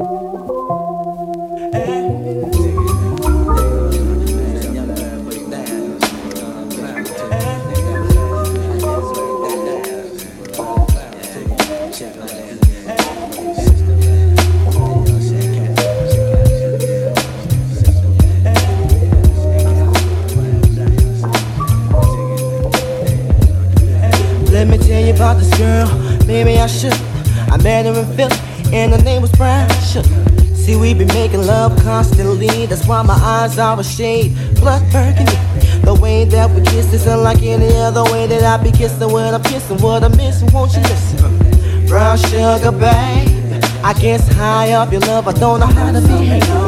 Let constantly, that's why my eyes are a shade, blood burgundy. The way that we kiss is unlike any other way that I be kissing when I'm kissing. What I'm missing, won't you listen? Brown sugar, babe. I guess high up your love, I don't know how to behave.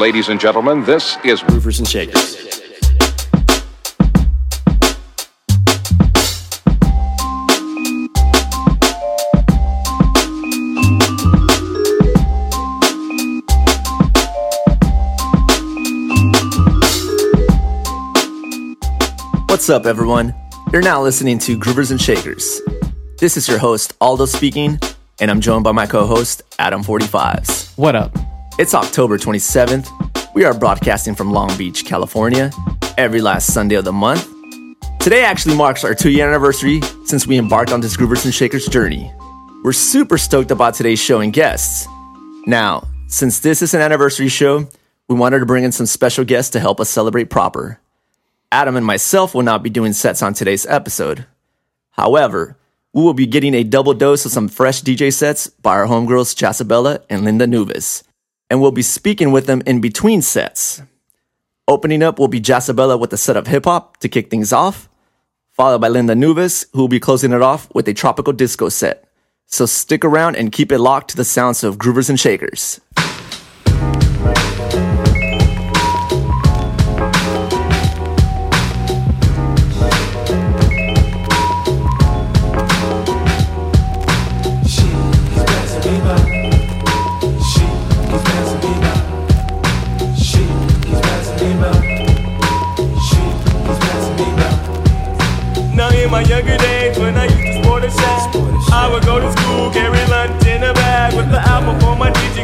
ladies and gentlemen. This is Groovers and Shakers. What's up, everyone? You're now listening to Groovers and Shakers. This is your host, Aldo speaking, and I'm joined by my co host, Adam45s. What up? It's October 27th. We are broadcasting from Long Beach, California, every last Sunday of the month. Today actually marks our two year anniversary since we embarked on this Groovers and Shakers journey. We're super stoked about today's show and guests. Now, since this is an anniversary show, we wanted to bring in some special guests to help us celebrate proper. Adam and myself will not be doing sets on today's episode. However, we will be getting a double dose of some fresh DJ sets by our homegirls Jazzabella and Linda Nuves, and we'll be speaking with them in between sets. Opening up will be Jazzabella with a set of hip hop to kick things off, followed by Linda Nuves, who will be closing it off with a tropical disco set. So stick around and keep it locked to the sounds of Groovers and Shakers.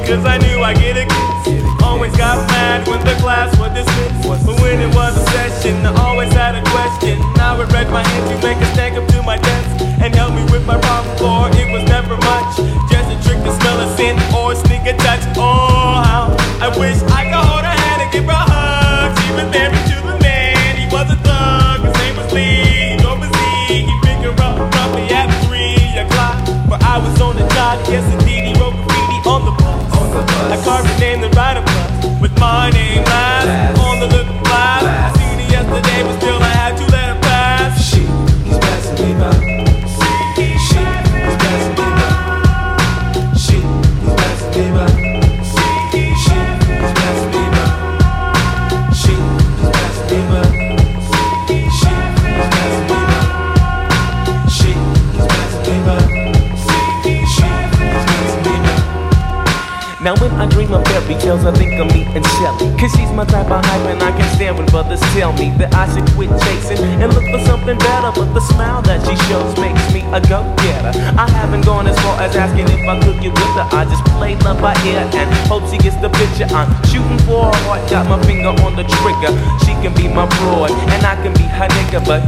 Cause I knew I'd get kiss. Always got mad when the class was dismissed. But when it was a session, I always had a question. I would read my entry, make a stack up to my desk, and help me with my problem, for it was never much. Just a trick to smell a sin or sneak a touch. Oh, how I wish I could hold her hand and give her a hug. She was married to I carved the name, the rider bus, with my name last, on the little flag. I seen it yesterday, but still of I think of me and Shelly. Cause she's my type of hype and I can stand when brothers tell me that I should quit chasing and look for something better. But the smile that she shows makes me a go-getter. I haven't gone as far as asking if I could get with her. I just play love by ear and hope she gets the picture. I'm shooting for her heart, got my finger on the trigger. She can be my broad and I can be her nigga. But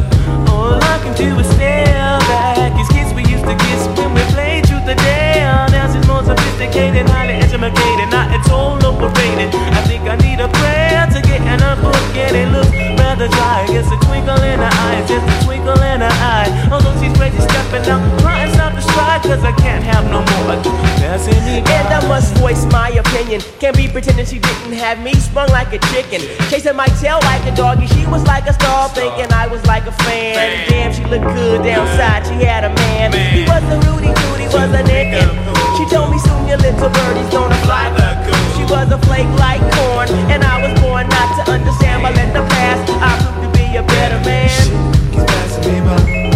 all I can do is stare back. Is kiss we used to kiss when we played truth or dare. Now she's more sophisticated, highly educated not it's all overrated. I think I need a prayer to get an unforget. It looks rather dry. It's a twinkle in her eye, just a twinkle in her eye. Although she's crazy stepping out, trying not to stride, cause I can't have no more. Passing me by. And I must voice my opinion. Can't be pretending she didn't have me sprung like a chicken. Chasing my tail like a doggy. She was like a star, thinking I was like a fan. Damn, she looked good downside. She had a man. He was a Rudy Tooty, was a nigga. She told me soon your little birdie's gonna fly the cool. She was a flake like corn, and I was born not to understand, but let the past. I proved to be a better man. She's passing me by.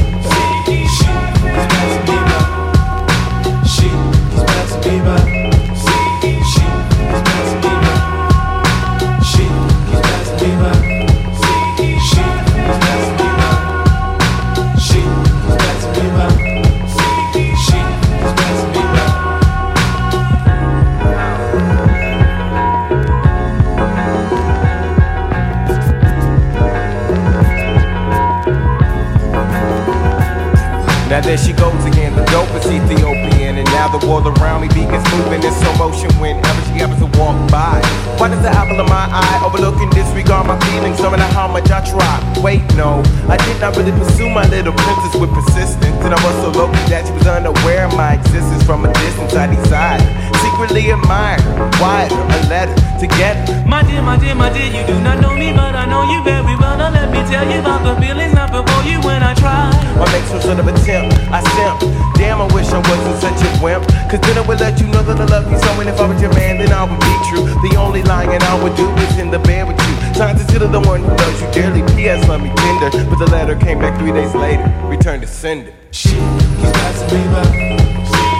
Ethiopian. And now the world around me begins moving in slow motion whenever she happens to walk by. Why does the apple of my eye overlook and disregard my feelings, no matter how much I try? Wait, no, I did not really pursue my little princess with persistence. And I was so low that she was unaware of my existence from a distance. I decided, secretly admired, wired a letter together. My dear, my dear, my dear, you do not know me, but I know you very well. Now let me tell you about the feelings not before you when I try. What makes some sort of attempt? I simp. Damn, I wish I wasn't such a wimp. Cause then I would let you know that I love you so. And if I was your man, then I would be true. The only lying I would do is in the bed with you. Signs to the one who loves you dearly. P.S. Love me tender. But the letter came back three days later. Return to sender. She, he's passing me by.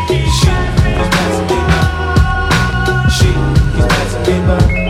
She, he's passing me by chamber.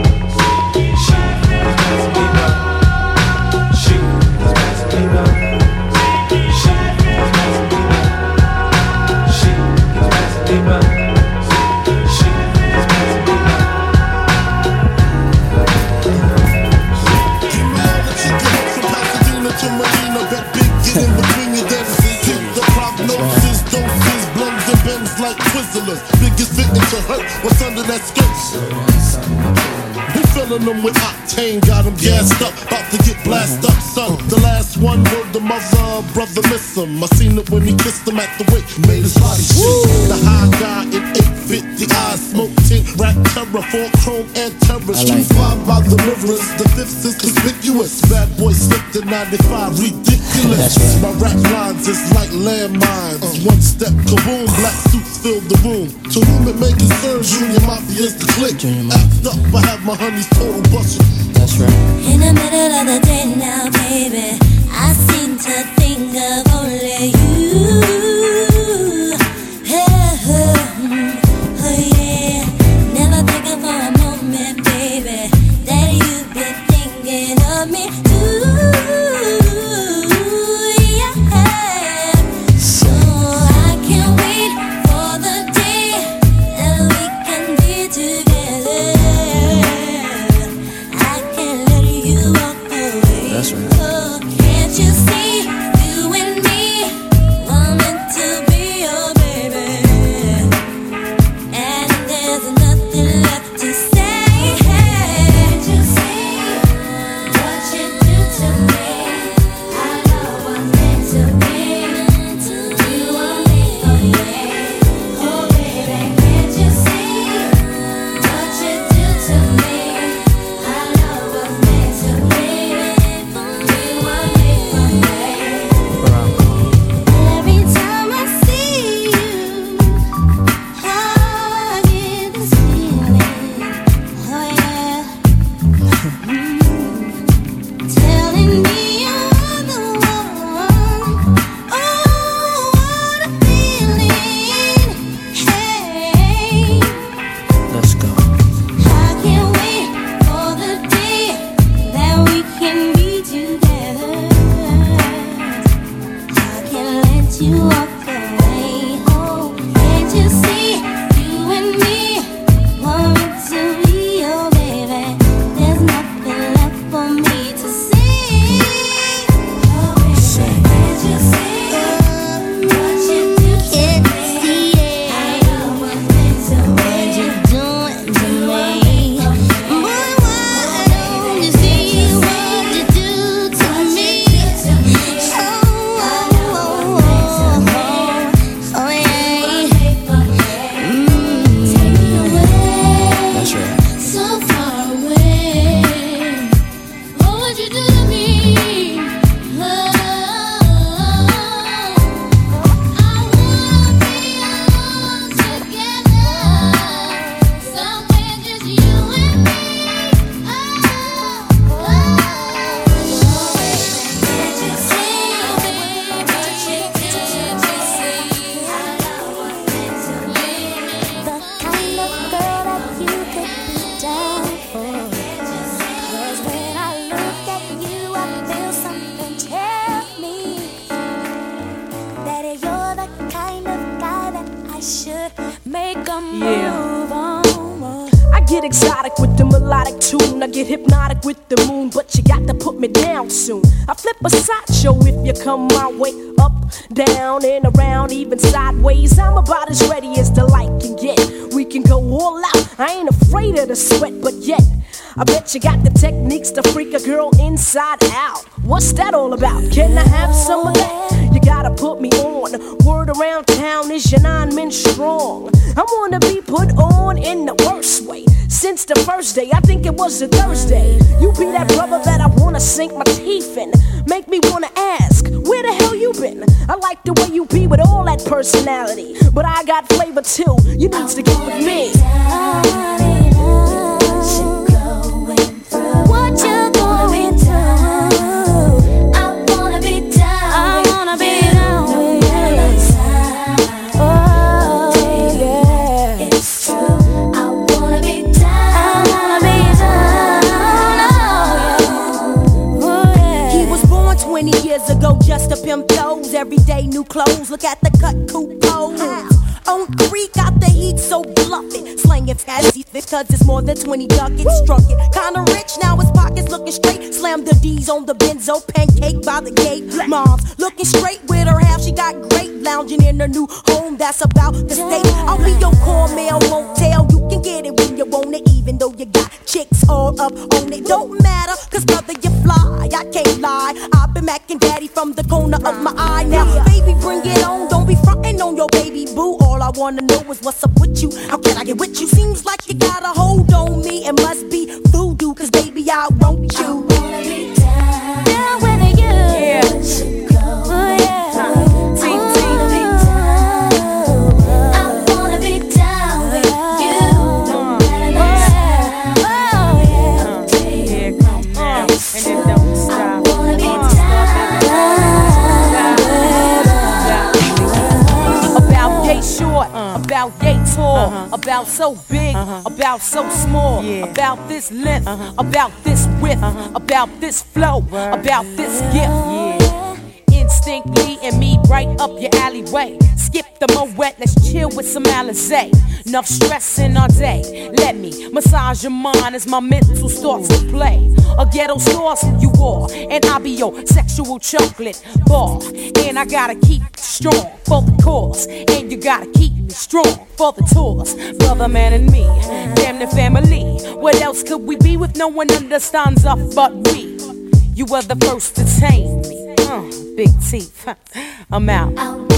Hurt what's under that skirt. Filling them with octane, got them gassed up, about to get blasted up, son. The last one, word the mother, brother miss him. I seen it when he kissed him at the wake, made his body shake. The high guy in 850 eyes, smoke tint, rack terror, four chrome and terror. Street five by the mirrors, the fifth is conspicuous. Bad boy slipped in 95, ridiculous. My rap lines is like landmines. One step, kaboom, black suits fill the room. To whom it may concern, Junior Mafia is the click. Act up, I have my honey be total busted. That's right. In the middle of the day now, baby, I seem to think of only you. 20 ducats, struck it. Kinda rich, now his pockets looking straight. Slam the D's on the benzo, pancake by the gate. So small, about this length, uh-huh. about this width, uh-huh. about this flow, about this gift. Instinctly and me right up your alleyway. Skip the moet, let's chill with some Alizé. Enough stress in all day. Let me massage your mind as my mental starts to play. A ghetto sauce you are, and I'll be your sexual chocolate bar. And I gotta keep strong for the cause, and you gotta keep strong for the tours. Brother, man, and me, damn the family. What else could we be with no one understands us but we? You were the first to tame me. Uh, big teeth. I'm out.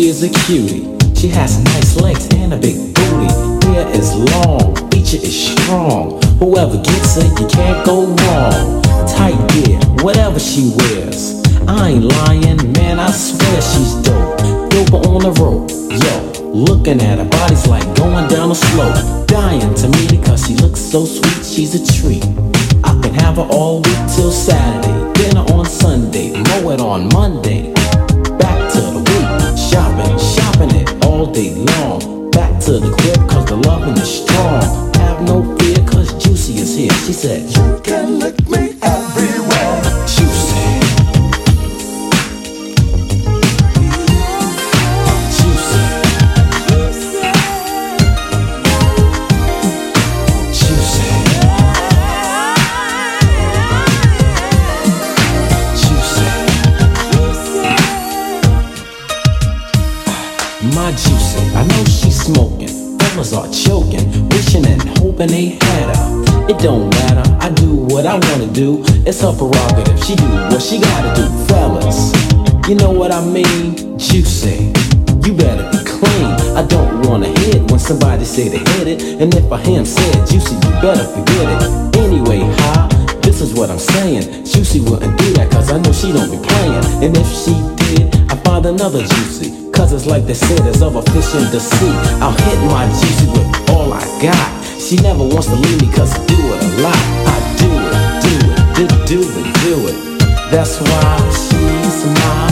Juicy as a cutie. She has nice legs and a big booty. Hair is long, feature is strong. Whoever gets her, you can't go wrong. Tight gear, whatever she wears. I ain't lying, man, I swear she's dope. Doper on the road, yo. Looking at her body's like going down a slope. Dying to meet cause she looks so sweet, she's a treat. I can have her all week till Saturday. Dinner on Sunday, mow it on Monday. Back to the all day long. Back to the crib, cause the loving is strong. Have no fear, cause Juicy is here. She said, You can lick me they. It don't matter, I do what I wanna do. It's her prerogative, she do what she gotta do. Fellas, you know what I mean? Juicy, you better be clean. I don't wanna hear it when somebody say they hit it. And if I him say it, juicy, you better forget it. Anyway, hi, this is what I'm saying. Juicy wouldn't do that cause I know she don't be playing. And if she did, I'd find another juicy. Cause it's like they say, there's other fish in the sea. I'll hit my juicy with all I got. She never wants to leave me cause I do it a lot. I do it, do it, do, do it, do it. That's why she's my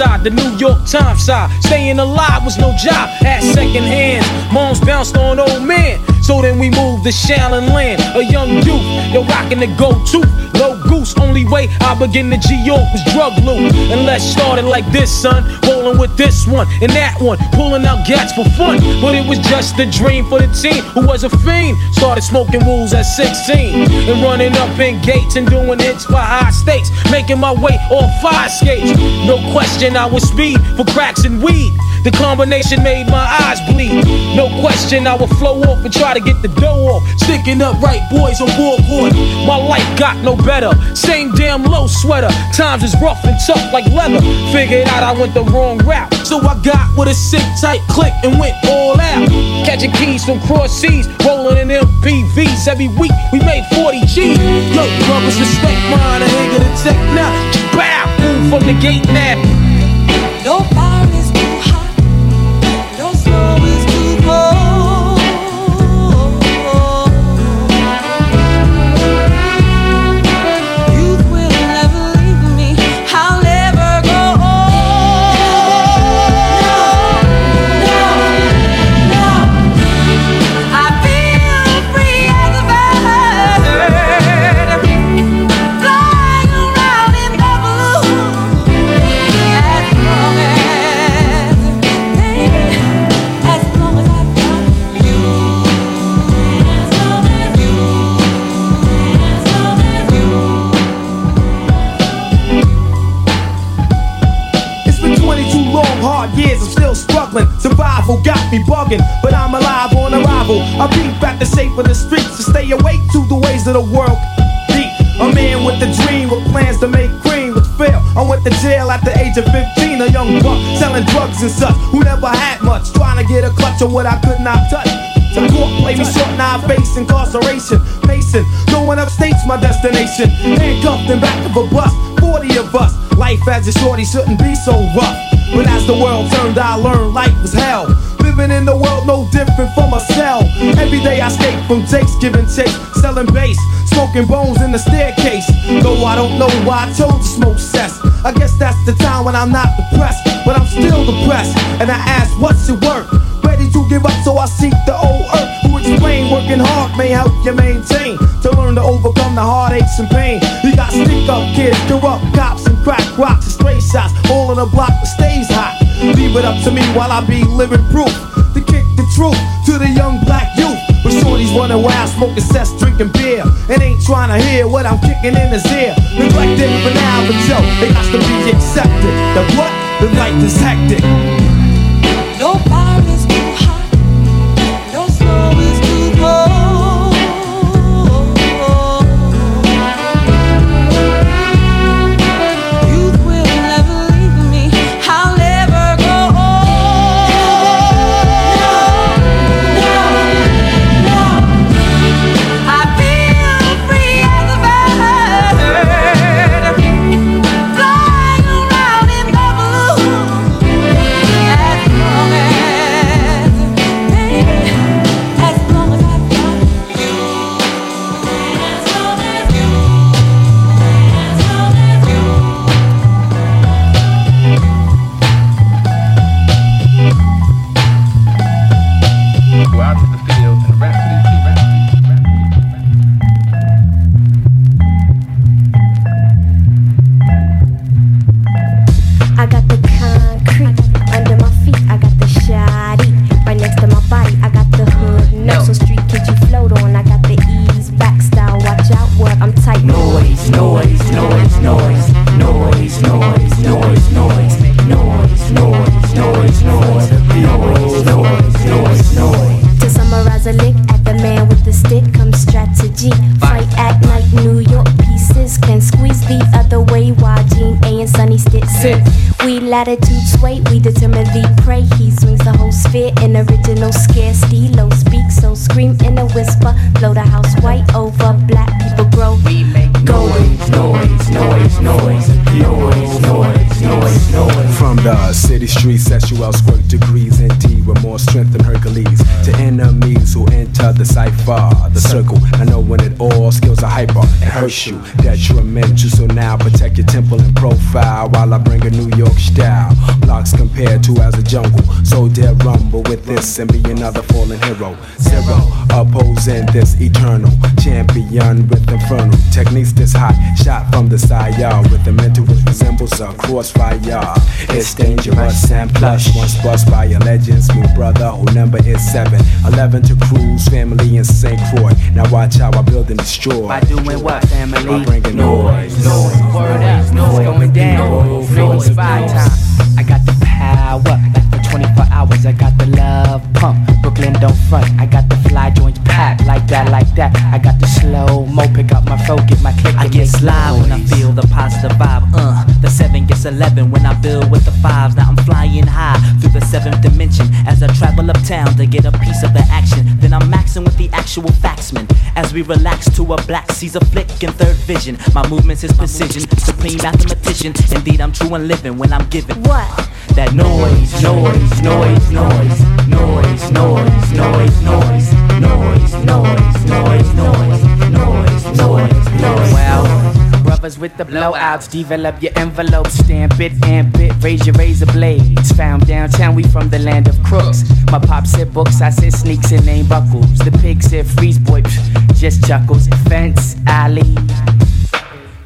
side, the New York Times side. Staying alive was no job. at second hands, Moms bounced on old man. So then we moved to Shaolin Land, a young youth. Yo, rocking the go-to, low goose. Only way I begin to G York was drug loot. And let's start it like this, son. Rolling with this one and that one, pulling out gats for fun. But it was just a dream for the teen who was a fiend. Started smoking wools at 16 and running up in gates and doing hits for high stakes. Making my way off fire skates. No question, I was speed for cracks and weed. The combination made my eyes bleed. No question, I would flow off and try to get the dough off. Sticking up right boys on board court. My life got no better. Same damn low sweater. Times is rough and tough like leather. Figured out I went the wrong route. So I got with a sick tight click and went all out. Catching keys from cross seas, rolling in MPVs. Every week we made 40 G's. Yo, brothers, respect mine. I ain't gonna take now. Bow, move from the gate now. No Got me bugging, but I'm alive on arrival. I beat back the shape of the streets to stay awake to the ways of the world. Deep, a man with a dream, with plans to make cream, which fail. I went to jail at the age of 15, a young buck selling drugs and such, who never had much, trying to get a clutch on what I could not touch. The court play me short, now I face incarceration. Pacing, one upstates my destination. Handcuffed in back of a bus, 40 of us. Life as a shorty shouldn't be so rough. But as the world turned, I learned life was hell. Living in the world no different from a cell. Every day I escape from Jake's giving chase, selling bass, smoking bones in the staircase. Though I don't know why I chose to smoke cess. I guess that's the time when I'm not depressed, but I'm still depressed. And I ask, what's it worth? Ready to give up, so I seek the old earth. Who explain working hard may help you maintain. To learn to overcome the heartaches and pain. You got stick up kids, corrupt cops, and crack rocks and stray shots. All in a block that stays hot. Leave it up to me while I be living proof. To kick the truth to the young black youth. But shorties running wild, smoking cess, drinking beer. And ain't trying to hear what I'm kicking in his ear. Neglected for now, but yo, they got to be accepted. The what? The life is hectic. No you detrimental. So now protect your temple and profile while I bring a New York style. Blocks compared to as a jungle. So dare rumble with this and be another fallen hero. Zero opposing this eternal champion with infernal techniques this hot. Shot from the side, y'all, resembles a crossfire. It's dangerous and plush. Once bust by a legend, smooth brother who number is seven. Eleven to cruise, family in St. Croix. Now watch how I build and destroy. By doing what, family? By bringing noise, noise, Word up, noise going down. Noise five time. Travel uptown to get a piece of the action. Then I'm maxing with the actual faxman as we relax to a black Caesar flick and third vision. My movements is precision, supreme mathematician. Indeed, I'm true and living when I'm giving What? that noise, noise, noise, noise, noise, noise, noise, noise, noise, noise, noise, noise, noise, noise, noise. Well, brothers with the blowouts, develop your envelope, stamp it, amp it, raise your razor blades. Found downtown, we from the land of crooks. My pop said books, I said sneaks and name buckles. The pig said freeze boy, pff, just chuckles. Fence, alley.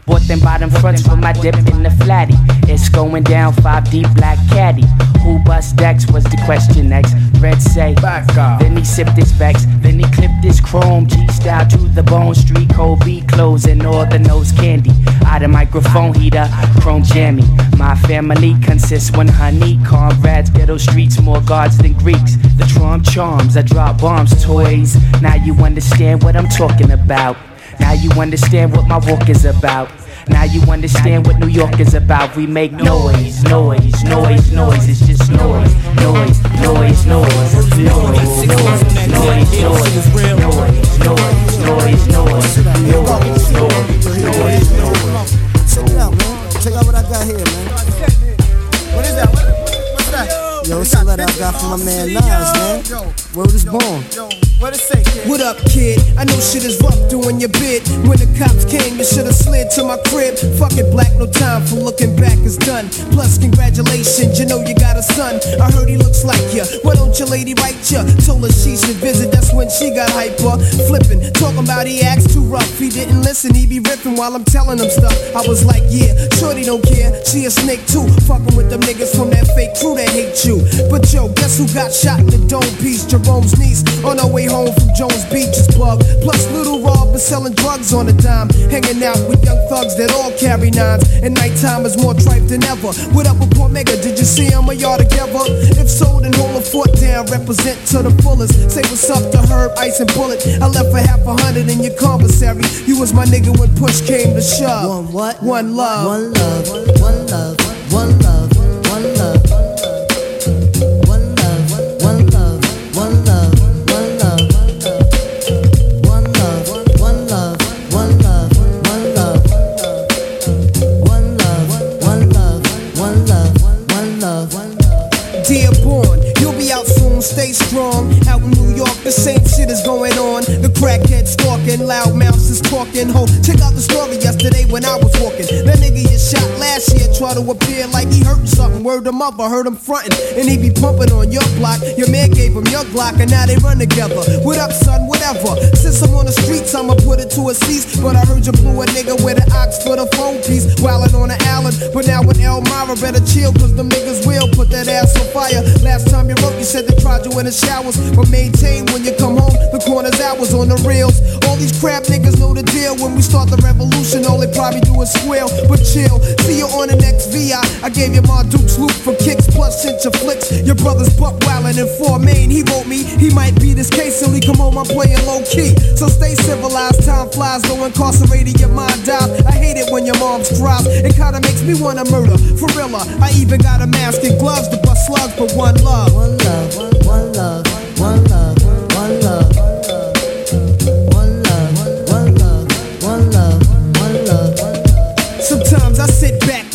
Bought them bottom fronts for my dip in the flatty. It's going down five deep black caddy. Who bust decks was the question next. Red say, back off. Then he sipped his vex. Then he clipped his chrome G style to the bone. Street Kobe clothes and all the nose candy. Out of microphone heater, chrome jammy. My family consists one honey comrades. Ghetto streets more guards than Greeks. The Trump charms, I drop bombs, toys. Now you understand what I'm talking about. Now you understand what my walk is about. Now you understand what New York is about. We make noise, noise, noise, noise. It's just noise, noise, I know shit is rough doing your bid. When the cops came, you should've slid to my crib. Fuck it, black, no time for looking back it's done. Plus, congratulations, you know you son. I heard he looks like ya. Why don't your lady write ya? Told her she should visit, that's when she got hyper. Flipping, talking about he acts too rough. He didn't listen, he be ripping while I'm telling him stuff. I was like, yeah, shorty don't care. She a snake too. Fucking with them niggas from that fake crew that hate you. But yo, guess who got shot in the dome piece? Jerome's niece on her way home from Jones Beach is bug. Plus, little Rob is selling drugs on a dime. Hanging out with young thugs that all carry nines. And nighttime is more tripe than ever. What up with Cormega? Did you see him or y'all together? If so, then hold a fort down. Represent to the fullest. Say what's up to Herb, Ice, and Bullet. I left for half a hundred in your commissary. You was my nigga when push came to shove. One what? One love. One love. One love. One love. One mouths is talking. Ho, check out the story yesterday when I was walking. That nigga you shot last year tried to appear like. Word up, I heard him fronting. And he be pumping on your block. Your man gave him your Glock, and now they run together. What up, son? Whatever. Since I'm on the streets, I'ma put it to a cease. But I heard you blew a nigga with an ox for the phone piece. Wildin' on the island. But now with Elmira, better chill, cause them niggas will put that ass on fire. Last time you wrote, you said they tried you in the showers. But maintain when you come home, the corner's hours on the reels. All these crap niggas know the deal. When we start the revolution, all they probably do is squeal. But chill, see you on the next VI. I gave you my Duke's loop for kicks plus of flicks. Your brother's buck wildin' in four main. He wrote me, he might be this case till he come home. I'm playing low key. So stay civilized, time flies, no incarcerated, your mind dies. I hate it when your mom's cries. It kinda makes me wanna murder. For real, I even got a mask and gloves to bust slugs, but one love. One love. One love.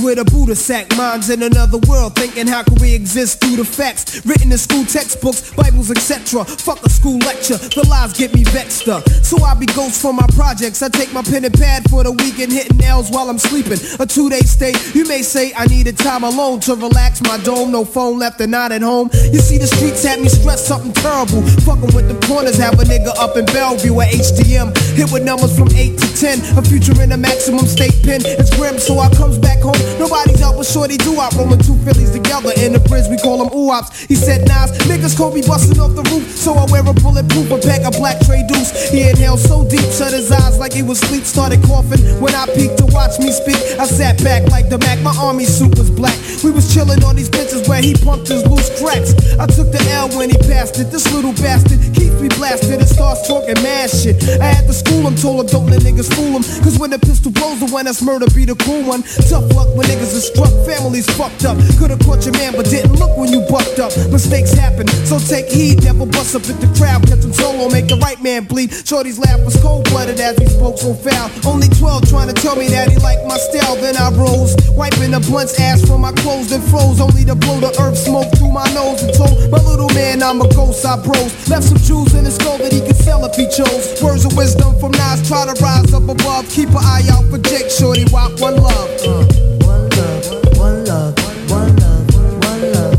With a Buddha cul-de-sac. Minds in another world, thinking how can we exist through the facts written in school textbooks, Bibles, etc. Fuck a school lecture, the lies get me vexed up. So I be ghost for my projects. I take my pen and pad for the weekend, hitting nails while I'm sleeping. A two-day stay. You may say I needed time alone to relax my dome. No phone left and not at home. You see the streets had me stressed something terrible. Fucking with the corners, have a nigga up in Bellevue at HDM. Hit with numbers from 8 to 10. A future in a maximum state pen. It's grim, so I comes back home. Nobody's out but shorty do I rolling two Phillies together in the bridge. We call them oops. He said, Nas, niggas call me busting off the roof. So I wear a bulletproof, a pack of black tray deuce. He inhaled so deep, shut his eyes like he was sleep. Started coughing when I peeked to watch me speak. I sat back like the Mac, my army suit was black. We was chilling on these benches where he pumped his loose cracks. I took the L when he passed it. This little bastard keeps me blasted and starts talking mad shit. I had to school him, told him don't let niggas fool him. Cause when the pistol blows, the one that's murder be the cool one. Tough luck when niggas are struck, families fucked up. Could've caught your man, but didn't look when you bucked up. Mistakes happen, so take heed, never bust up at the crowd. Catch him solo, make the right man bleed. Shorty's laugh was cold blooded as he spoke so foul. Only 12 trying to tell me that he liked my style. Then I rose, wiping the blunt's ash from my clothes, then froze. Only to blow the earth smoke through my nose and told my little man I'm a ghost. I bros left some jewels in his skull that he could sell if he chose. Words of wisdom from Nas, try to rise up above. Keep an eye out for Jake, shorty, walk one love. Uh. One love, one love, one love, one love.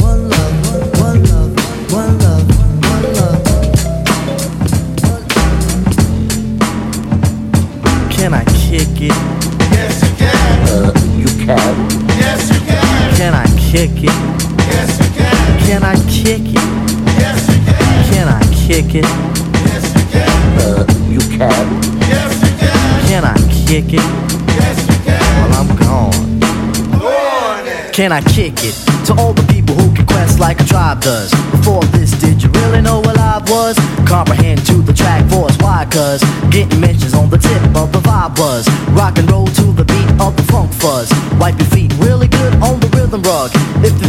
One love, one love, one love, one love. Can I kick it? Can. I'm gone. Can I kick it to all the people who can quest like a tribe does? Before this, did you really know what I was? Comprehend to the track force, why? Cause getting mentions on the tip of the vibe buzz. Rock and roll to the beat of the funk fuzz. Wipe your feet really good on the rhythm rug. If the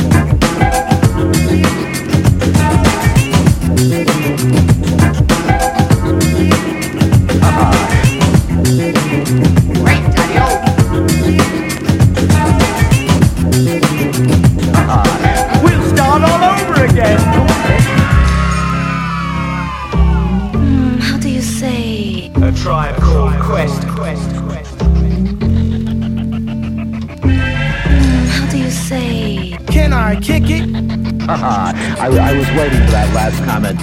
Waiting for that last comment.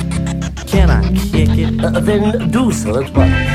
Can I kick it? Uh, then do so. That's what.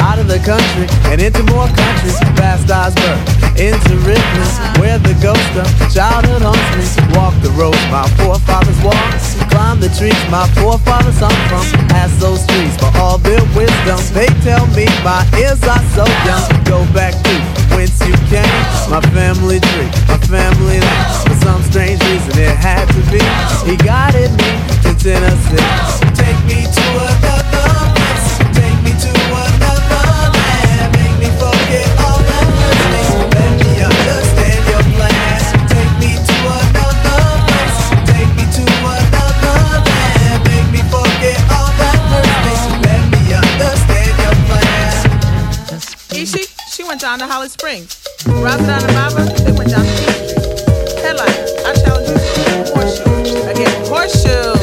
Out of the country and into more countries, past Osborne, into rhythms where the ghost of childhood haunts me. Walk the roads my forefathers walked, climb the trees my forefathers hung from. Pass those trees for all their wisdom. They tell me my ears are so young. Go back to whence you came, my family tree, my family line. For some strange reason it had to be. He guided me to Tennessee. Take me to another. down to Holly Springs. Rather than the Mama, they went down to Peachtree. Headliner, I challenge you to horseshoe. Again, horseshoe.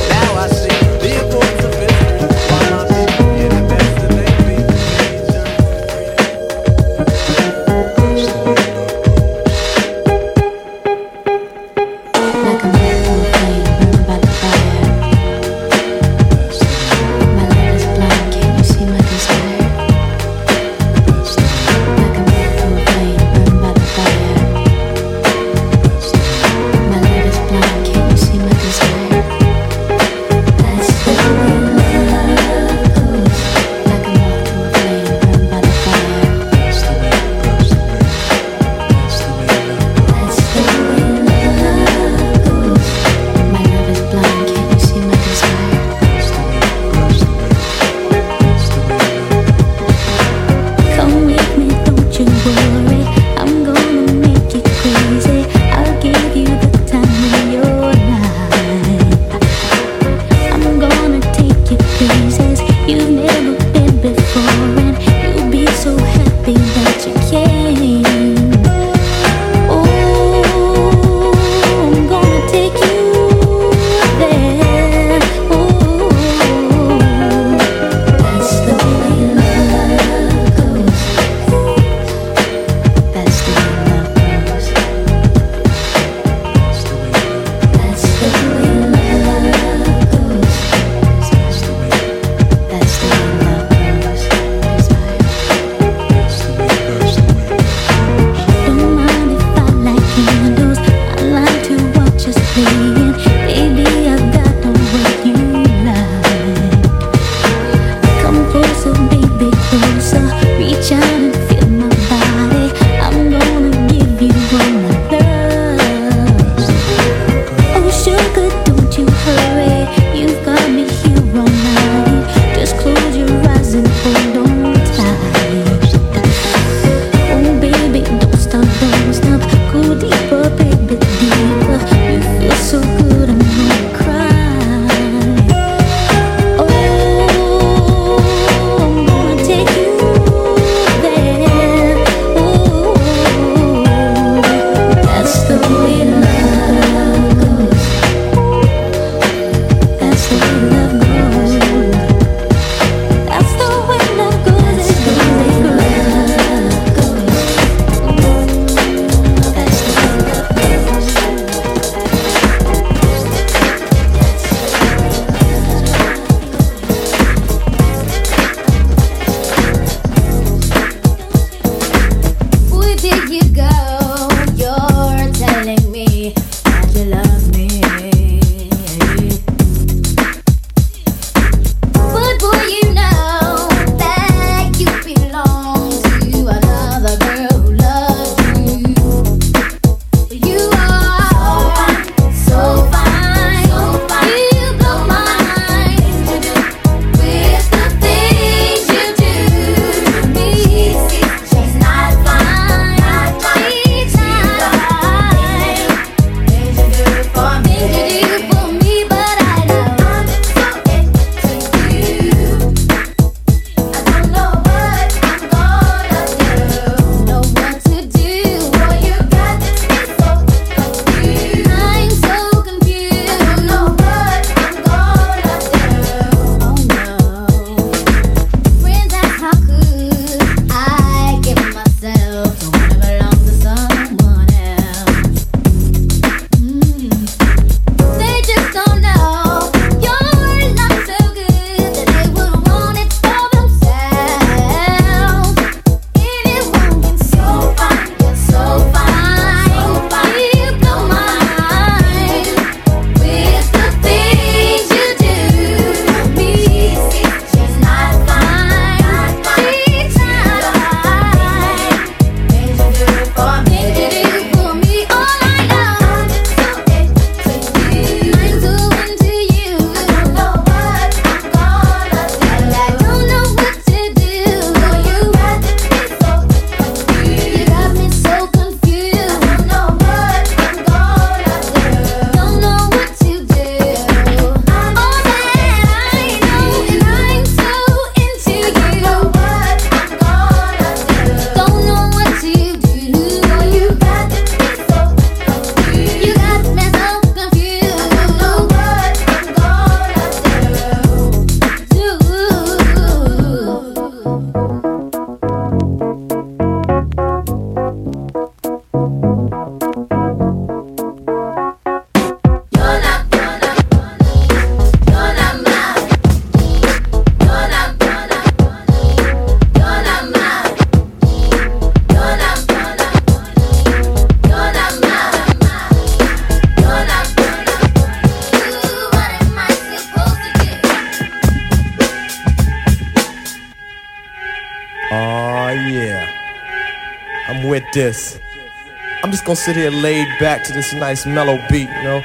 Gonna sit here laid back to this nice mellow beat, you know,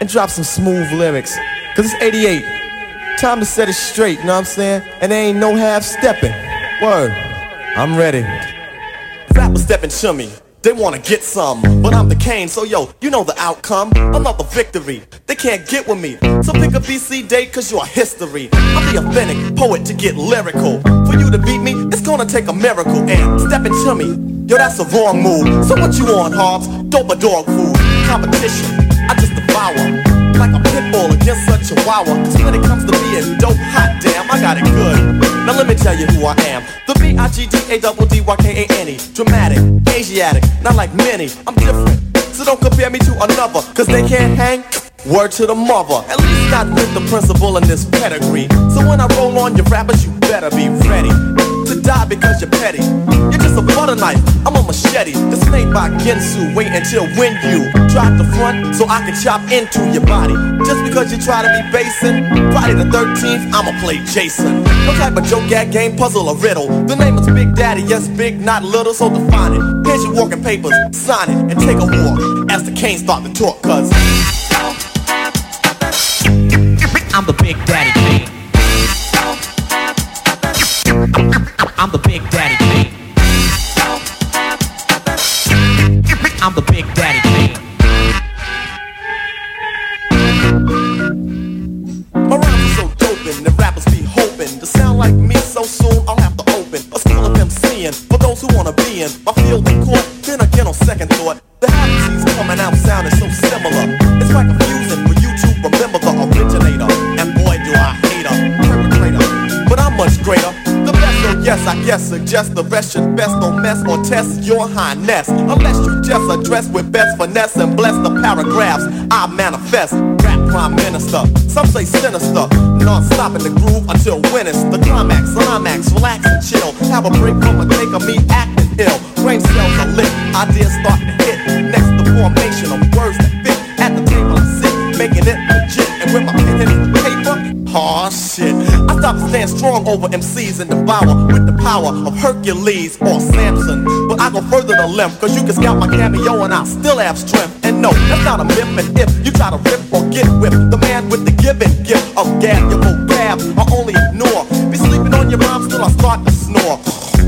and drop some smooth lyrics. Cause it's 88. Time to set it straight, you know what I'm saying? And there ain't no half stepping. Word. I'm ready. Rappers stepping chummy. They wanna get some, but I'm the Kane, so yo, you know the outcome. I'm not the victory, they can't get with me. So pick a BC date, cause you're history. I'm the authentic poet to get lyrical. For you to beat me, it's gonna take a miracle. And stepping to me, yo, that's a wrong move. So what you want, Hobbs? Dope or dog food? Competition, I just devour. Like a pit bull against a chihuahua. Cause when it comes to being dope, hot damn, I got it good. Now let me tell you who I am. The B-I-G-D-A-D-D-Y-K-A-N-E. Dramatic, Asiatic, not like many. I'm different. So don't compare me to another. Cause they can't hang. Word to the mother. At least not with the principal in this pedigree. So when I roll on your rappers, you better be ready to die because you're petty. You're just a butter knife, I'm a machete. It's made by Ginsu. Wait until when you drop the front so I can chop into your body. Just because you try to be basing, Friday the 13th, I'ma play Jason. No type of joke, gag, game, puzzle, or riddle. The name is Big Daddy, yes, big, not little, so define it. Here's your walking papers, sign it, and take a walk as the canes start to talk, cause I'm the big daddy king. Suggest the rest should best don't mess or test your highness. Unless you just address with best finesse and bless the paragraphs I manifest. Rap prime minister, some say sinister. Non-stop in the groove until it's the climax. Climax, relax and chill. Have a break from a take of me acting ill. Brain cells are lit, ideas start to hit. Next, the formation of words that fit. At the table I sit, making it legit. And when my pen the paper, Aw shit, stop stand strong over MCs and devour with the power of Hercules or Samson. But I go further to limp, cause you can scout my cameo and I'll still have strength. And no, that's not a myth, and if you try to rip or get whipped, the man with the given gift of gab, your vocab, I only ignore. Be sleeping on your mom, still I start to snore.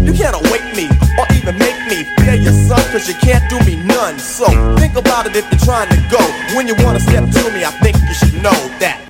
You can't awake me or even make me fear your son, cause you can't do me none. So think about it if you're trying to go. When you wanna step to me, I think you should know that.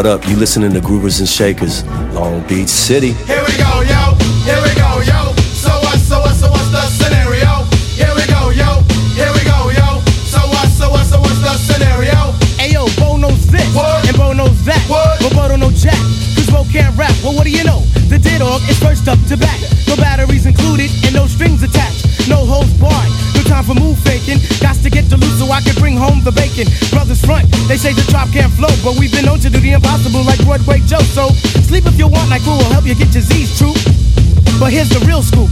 What up? You listening to Groovers and Shakers, Long Beach City. Here we go, yo. Here we go, yo. So what? So what? So what's the scenario? Here we go, yo. Here we go, yo. So what? So what? So what's the scenario? Ayo, Bo knows this, and Bo knows that, but Bo don't know Jack. Cause Bo can't rap, well what do you know? The dead dog is first up to bat. No batteries included and no time for move faking. Got to get to loot so I can bring home the bacon. Brothers front, they say the drop can't flow, but we've been known to do the impossible like Broadway Joe. So sleep if you want, like we will help you get your Z's true. But here's the real scoop.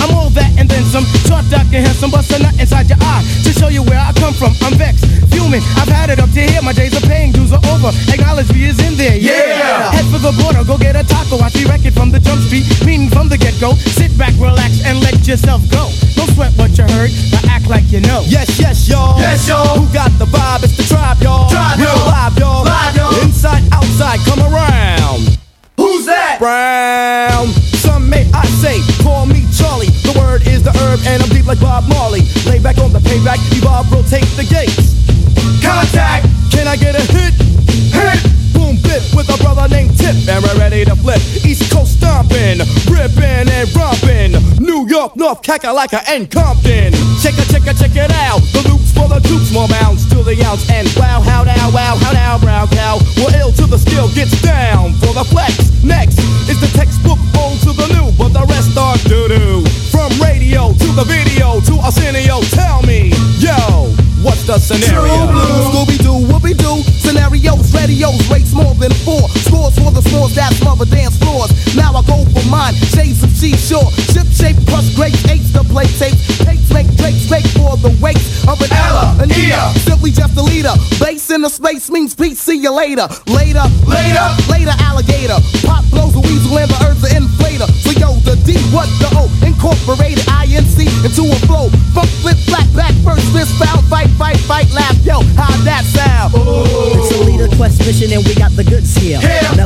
I'm all that and then some. Short, dark, and handsome, bust a nut inside your eye to show you where I come from. I'm vexed, fuming. I've had it up to here. My days of paying dues are over. Acknowledge me is in there. Yeah. Head for the border, go get a taco. I see record from the jump street, meaning from the get go. Sit back, relax, and let yourself go. Don't sweat what you heard, act like you know. Yes, yes, y'all. Yes, y'all. North Kakalaka, and Compton. Check it, check it, check it out. The loops for the troops, more mounds to the ounce. And wow, how now, wow, how now, brown cow. We're ill to the skill, gets down for the flex. Next is the textbook old to the new, but the rest are doo doo. From radio to the video to Arsenio, tell me, yo, what's the scenario? True blue, Scooby Doo, Whoopi Doo. Scenarios, radios, rates more than four. Scores for the scores that smother dance shades of seashore. Ship shape, crush grapes, eights to play tapes. Tapes make drakes fake for the wakes of an Ella, an Ea. Simply just a leader. Base in the space means peace, see you later. Later, later, later, alligator. Pop blows a weasel and the earth's an inflator. So yo, the D, what the O? Incorporated INC into a flow. Funk, flip, flat, back, first, fist, foul, fight, fight, fight, laugh. Yo, how'd that sound? It's a leader quest mission and we got the goods here. Never on the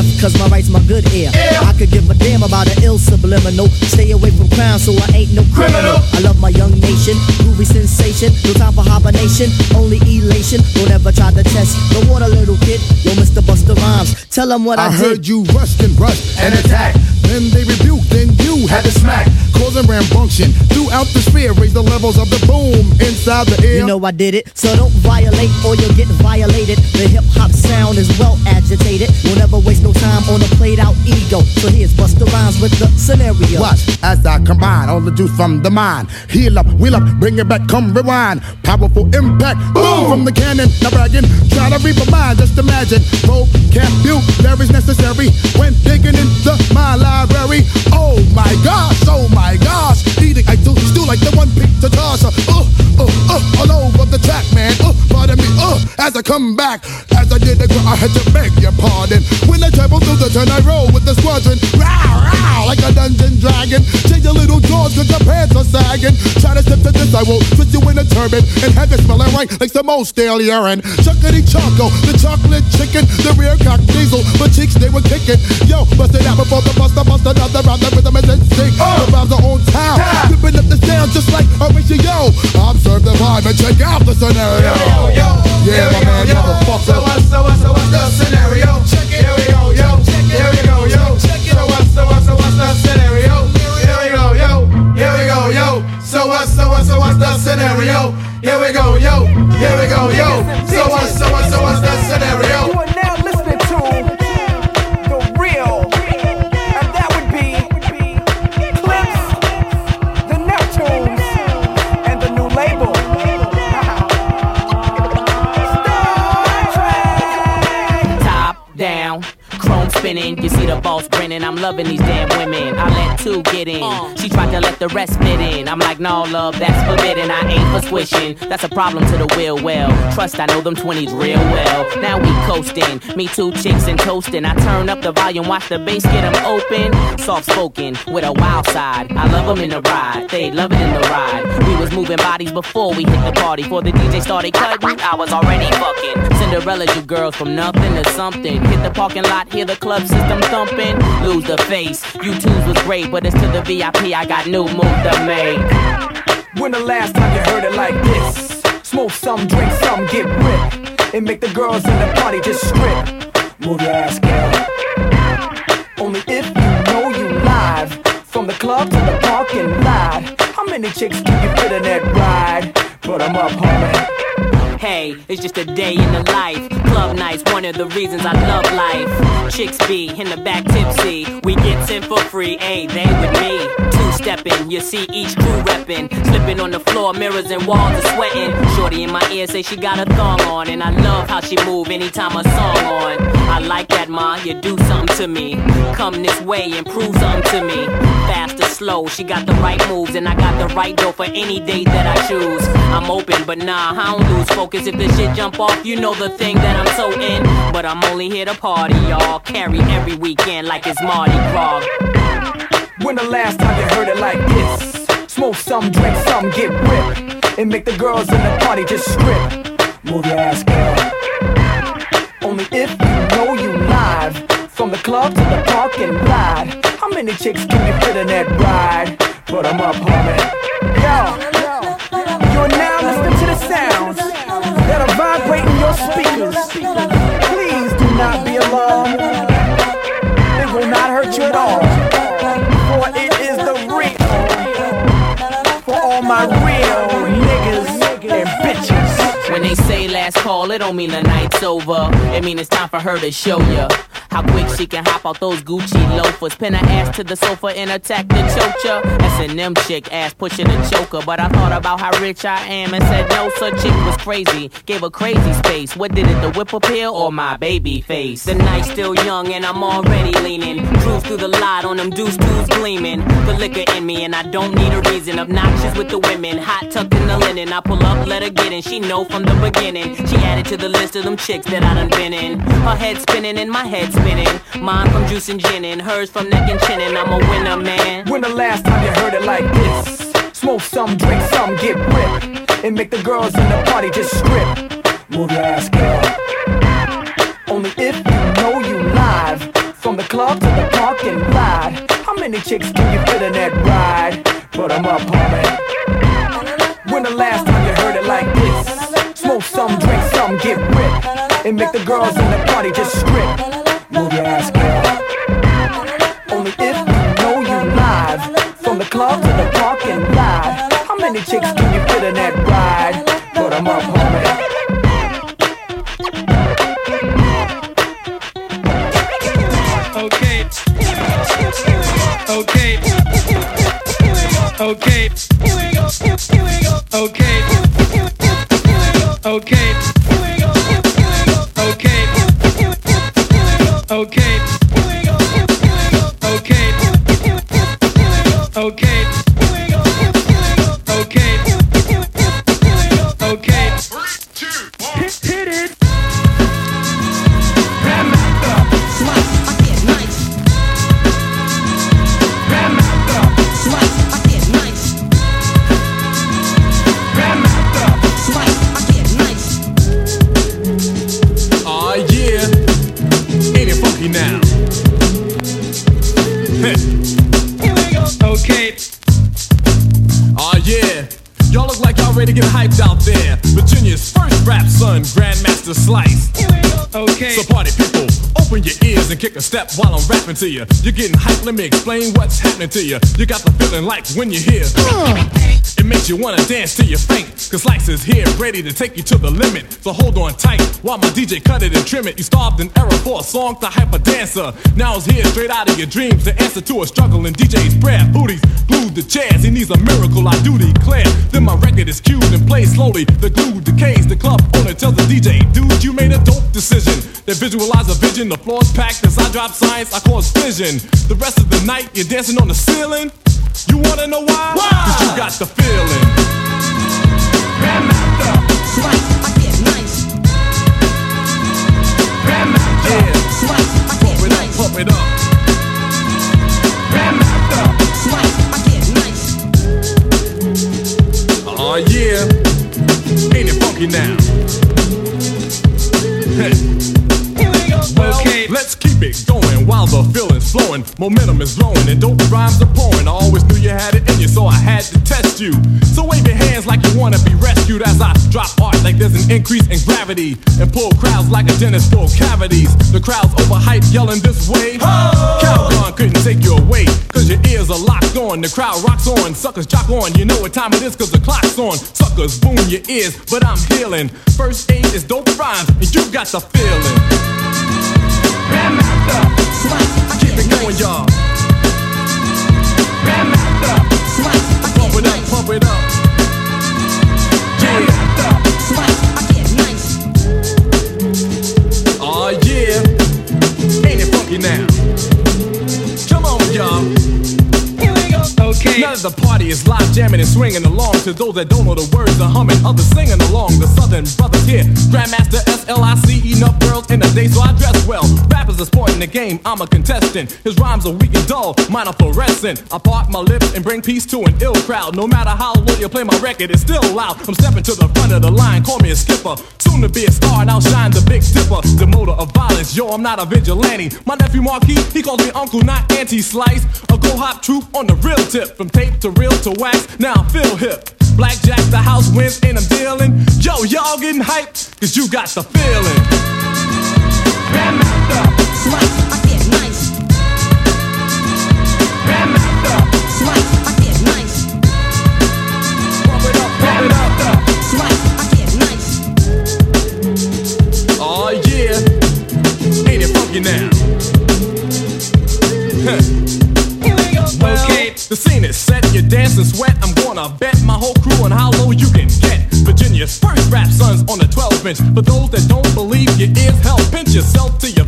left cause my right's my good ear. I could give a damn about an ill subliminal. Stay away from crime so I ain't no criminal. I love my young nation, groovy sensation. No time for hibernation, only elation. Don't ever try to test the water, little kid. Yo, Mr. Busta Rhymes, tell them what I, I did. heard you rushed and rushed and attacked. Then they rebuked, then you had to smack. Causing rambunction throughout the sphere. Raise the levels of the boom inside the air. You know I did it, so don't violate or you'll get violated. The hip hop sound is well agitated. We'll never waste no time on a played out ego. So here's Busta Rhymes with the scenario. Watch as I combine all the juice from the mind. Heal up, wheel up, bring it back, come rewind. Powerful impact, boom from the cannon. Now bragging, try to read my mind, just imagine. Rope, can't do, there is necessary when digging into my library. Oh my gosh, oh my gosh. Eating, I do stew like the one picked to toss. Uh, uh, uh, all over the track, man. Uh, pardon me, uh, as I come back. As I did the gr- I had to beg your pardon. When I travel through the turn, I roll with the squadron. Row, row, like a dungeon dragon. Change your little jaws cause your pants are sagging. Try to step to this, I will put you in a turban and have it smelling right like some old stale urine. Chuckity choco, the chocolate chicken, the rear cock diesel, but cheeks they were kicking. Yo, bust it out before the buster, bust another round, the rhythm is in sync. Uh. The rhymes are on time, flipping up the sound just like a ratio. Observe the vibe and check out the scenario. Yeah, my man, motherfucker. So what? So what? So what's the scenario? Here we go, yo. Spinning. You see the boss grinning. I'm loving these damn women. I let two get in. Uh. She tried to let the rest fit in. I'm like, no, love, that's forbidden. I ain't for swishing. That's a problem to the will well. Trust, I know them 20s real well. Now we coasting. Me two chicks and toasting. I turn up the volume, watch the bass get them open. Soft spoken with a wild side. I love them in the ride. They love it in the ride. We was moving bodies before we hit the party. Before the DJ started cutting, I was already fucking. Cinderella, you girls from nothing to something. Hit the parking lot, hear the club system thumping. Lose the face. You twos was great, but it's to the VIP. I got new move to make. When the last time you heard it like this? Smoke some, drink some, get ripped. And make the girls in the party just strip. Move your ass, girl. Only if you know you live. From the club to the parking lot. How many chicks can you fit in that ride? Put 'em up, homie. Hey, it's just a day in the life. Club nights, one of the reasons I love life. Chicks be in the back tipsy. We get 10 for free, hey, they with me. Two stepping, you see each crew reppin'. Slipping on the floor, mirrors and walls are sweating. Shorty in my ear say she got a thong on. And I love how she move anytime a song on. I like that, ma, you do something to me. Come this way and prove something to me. Fast or slow, she got the right moves. And I got the right dough for any date that I choose. I'm open, but nah, I don't lose focus. If the shit jump off, you know the thing that I'm so in. But I'm only here to party, y'all. Carry every weekend like it's Mardi Gras. When the last time you heard it like this? Smoke some, drink some, get ripped. And make the girls in the party just strip. Move your ass, girl. Only if you know you live. From the club to the parking lot. How many chicks can you fit in that ride? Put 'em up, homie. Yo, speakers. Please do not be alarmed. It will not hurt you at all. For it is the real. For all my real niggas and bitches. When they say last call, it don't mean the night's over. It mean it's time for her to show ya. How quick she can hop out those Gucci loafers. Pin her ass to the sofa and attack the chocha. S&M chick ass pushing the choker. But I thought about how rich I am and said no, such chick was crazy. Gave her crazy space. What did it, the whip appeal or my baby face? The night's still young and I'm already leaning. Cruise through the lot on them deuce deuce gleaming. The liquor in me and I don't need a reason. Obnoxious with the women, hot tucked in the linen. I pull up, let her get in. She know from the beginning. She added to the list of them chicks that I done been in. Her head spinning and my head spinning. Mine from juice and gin and hers from neck and chin and I'm a winner, man. When the last time you heard it like this? Smoke some, drink some, get ripped. And make the girls in the party just strip. Move your ass, girl. Only if you know you live. From the club to the parking lot. How many chicks can you fit in that ride? Put 'em up, homie. When the last time you heard it like this? Smoke some, drink some, get ripped. And make the girls in the party just strip. Move your ass, girl. Only if you know you live. From the club to the parking lot. How many chicks can you fit in that ride? Put 'em up, homie. Okay. Okay. Okay. Kick a step while I'm rapping to you. You're getting hyped, let me explain what's happening to you. You got the feeling like when you hear. It makes you wanna dance till you faint. Cause Slice is here, ready to take you to the limit. So hold on tight while my DJ cut it and trim it. You starved an era for a song to hype a dancer. Now it's here straight out of your dreams. The answer to a struggling DJ's prayer. Booties glued to chairs, he needs a miracle, I do declare. Then my record is cued and played slowly. The glue decays, the club owner tells the DJ, dude, you made a dope decision. They visualize a vision, the floor's packed as I drop science, I cause vision. The rest of the night, you're dancing on the ceiling. You wanna know why? Why? Cause you got the feeling. Grandmaster. Slice, I get nice. Grandmaster. Yeah. Slice, I get Pump it nice. up, pump it up. Grandmaster. Slice, I get nice. Aw, yeah. Ain't it funky now? Hey. Well, Okay. Let's keep it going while the feeling's flowing. Momentum is flowing and dope rhymes are pouring. I always knew you had it in you, so I had to test you. So wave your hands like you wanna be rescued as I drop art like there's an increase in gravity and pull crowds like a dentist full cavities. The crowd's overhyped, yelling this way. Calgon couldn't take you away, cause your ears are locked on. The crowd rocks on, suckers jock on. You know what time it is, cause the clock's on. Suckers boom your ears, but I'm healing. First aid is dope rhymes, and you got the feeling. Grandmaster, keep it going, y'all. Grandmaster, pump it up, pump it up. Yeah. Oh yeah, ain't it funky now? Come on, y'all. Okay. Now that the party is live jamming and swinging along to those that don't know the words, the humming, others singing along. The Southern brothers here, Grandmaster S L I C, enough girls in the day, so I dress well. Rappers are sporting the game, I'm a contestant. His rhymes are weak and dull, mine are fluorescent. I part my lips and bring peace to an ill crowd. No matter how low you play my record, it's still loud. I'm stepping to the front of the line, call me a skipper. Soon to be a star and I'll shine the big tipper. The motor of violence, yo, I'm not a vigilante. My nephew Marquis, he calls me uncle, not anti-slice. A go hop troop on the real tip, from tape to reel to wax. Now I feel hip. Blackjack, the house wins, and I'm dealing. Yo, y'all getting hyped, cause you got the feeling. Grandmaster, slice, I get nice. Grandmaster, slice, I get nice. Pump it up, pump it up. Slice, I get nice. Oh yeah, ain't it funky now? The scene is set, you dance and sweat. I'm gonna bet my whole crew on how low you can get. Virginia's first rap sons on the 12 inch. For those that don't believe your ears, hell, pinch yourself to your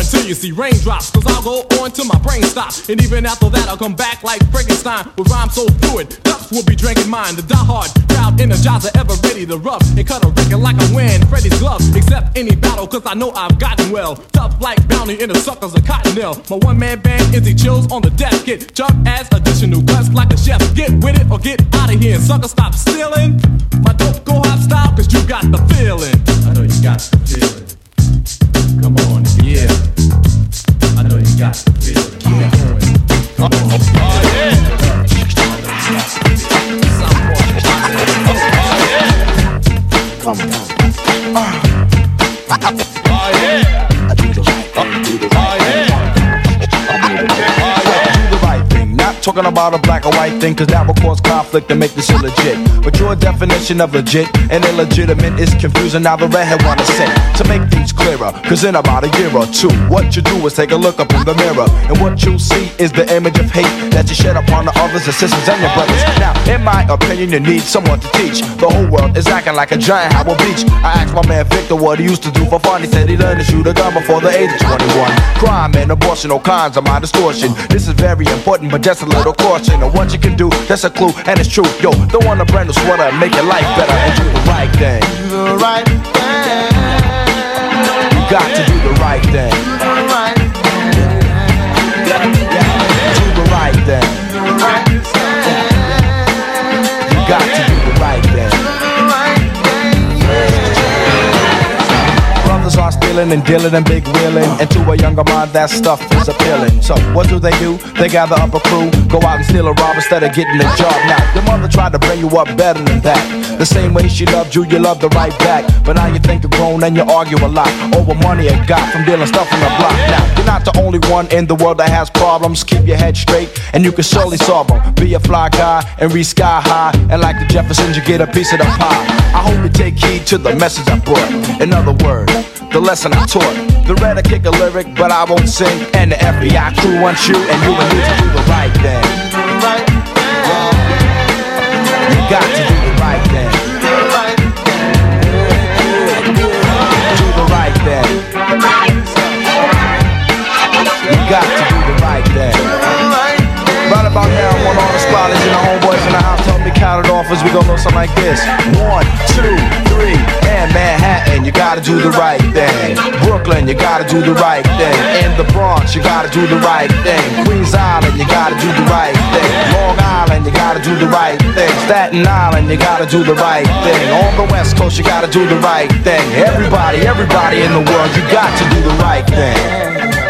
until you see raindrops, cause I'll go on till my brain stops. And even after that, I'll come back like Frankenstein with rhymes so fluid. Ducks will be drinking mine. The die-hard crowd energizer ever ready to rough and cut a record like I win Freddy's glove. except any battle, cause I know I've gotten well. Tough like bounty in the suckers of cotton nail. My one man band is he chills on the death kit. Chuck adds additional cuts like a chef. Get with it or get out of here. Sucker stop stealing. My dope go hop style, cause you got the feeling. I know you got the feeling. Come on, yeah. Come on. Ah. Ah, yeah. Come on. Oh yeah. I talking about a black or white thing, cause that will cause conflict and make this illegit. But your definition of legit and illegitimate is confusing. Now the redhead wanna say to make things clearer, cause in about a year or two, what you do is take a look up in the mirror, and what you see is the image of hate that you shed upon the others, the sisters, and your brothers. Now, in my opinion, you need someone to teach. The whole world is acting like a giant Howard Beach. I asked my man Victor what he used to do for fun. He said he learned to shoot a gun before the age of 21. Crime and abortion, all kinds of my distortion. This is very important, but just little caution. And what you can do, that's a clue, and it's true. Yo, don't want a brand new sweater and make your life better and do the right thing. Do the right thing. You got to do the right thing. Brothers and dealing and big wheeling. And to a younger mind, that stuff is appealing. So what do they do? They gather up a crew, go out and steal a rob instead of getting a job. Now, your mother tried to bring you up better than that. The same way she loved you, you loved her right back. But now you think you're grown and you argue a lot over money you got from dealing stuff on the block. Now, you're not the only one in the world that has problems. Keep your head straight and you can surely solve them. Be a fly guy and reach sky high. And like the Jeffersons, you get a piece of the pie. I hope you take heed to the message I brought. In other words, the lesson I taught. The red I kick a lyric, but I won't sing. And the FBI crew wants you, and you and me to do the right thing. You got to do the right thing. Do the right thing. You got to do the right thing. Right about now, I'm on all the spotters and the homeboys in the house. Help me count it off as we go know something like this. One, two, Manhattan, you gotta do the right thing. Brooklyn, you gotta do the right thing. In the Bronx, you gotta do the right thing. Queens Island, you gotta do the right thing. Long Island, you gotta do the right thing. Staten Island, you gotta do the right thing. On the West Coast, you gotta do the right thing. Everybody, everybody in the world, you got to do the right thing.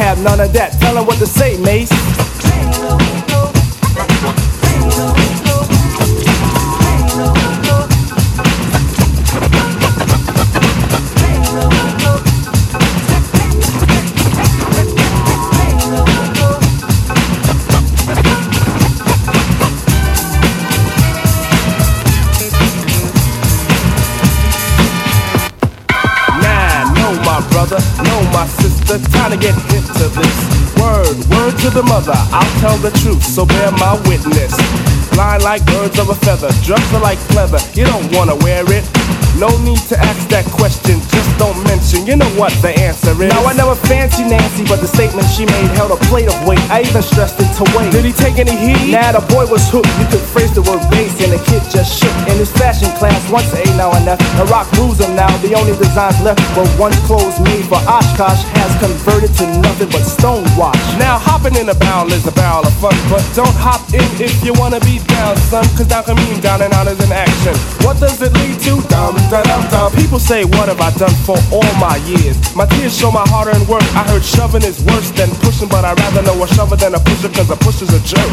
Have none of that. Tell 'em what to say, Mace. Sister. Time to get hip to this. Word, word to the mother. I'll tell the truth, so bear my witness. Fly like birds of a feather, are like pleather. You don't wanna wear it. No need to ask that question, just don't mention. You know what the answer is. Now I never fancy Nancy, but the statement she made held a plate of weight. I even stressed it to weight. Did he take any heat? Nah, the boy was hooked. You could phrase the word base, and the kid just shook. In his fashion class, once A now and F. The rock rules him now. The only designs left were once clothes made for Oshkosh has converted to nothing but stonewash. Now hopping in a barrel is a barrel of fun, but don't hop in if you wanna be down, son. Cause mean down and out is an action. What does it lead to? Dum da dum dum. People say, what have I done for all my years? My tears show my hard earned work. I heard shoving is worse than pushing, but I'd rather know a shover than a pusher, cause a pusher's a jerk.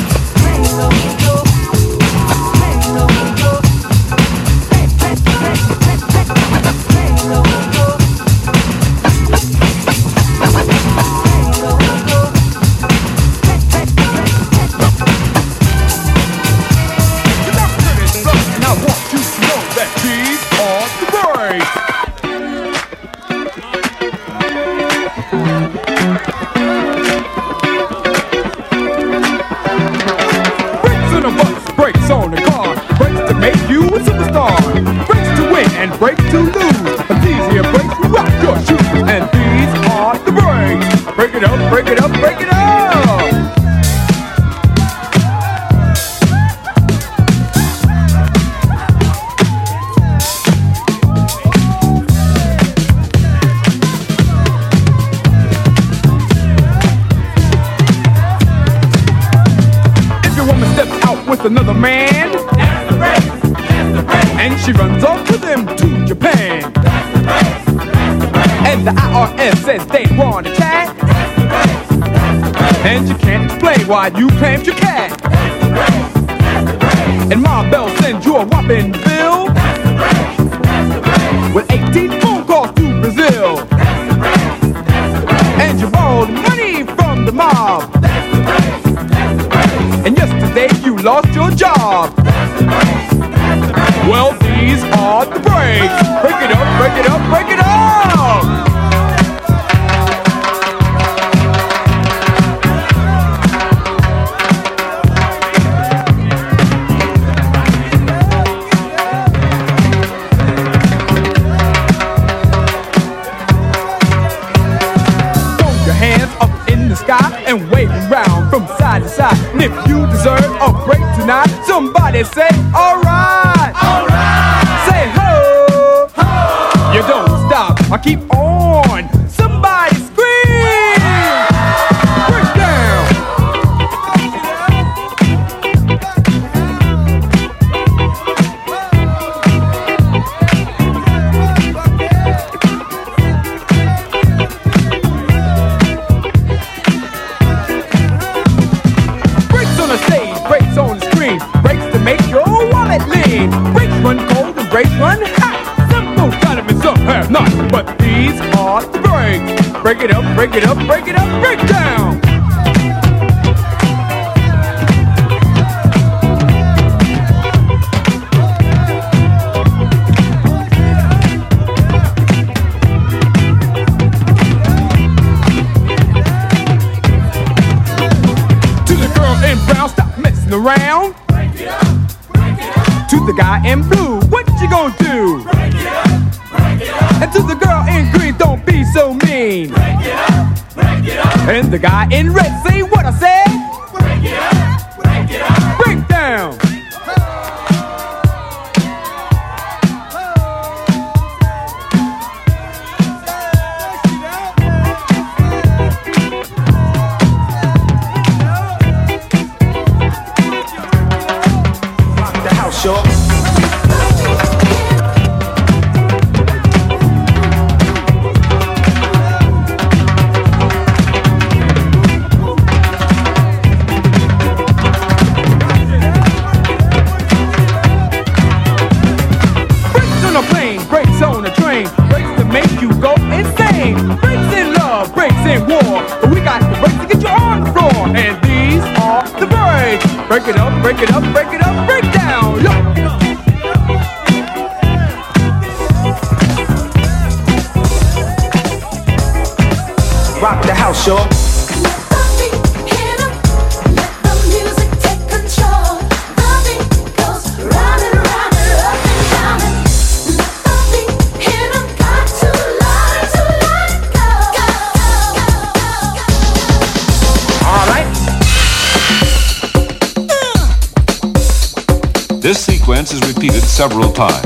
several times.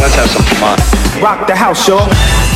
Let's have some fun. Rock the house, y'all.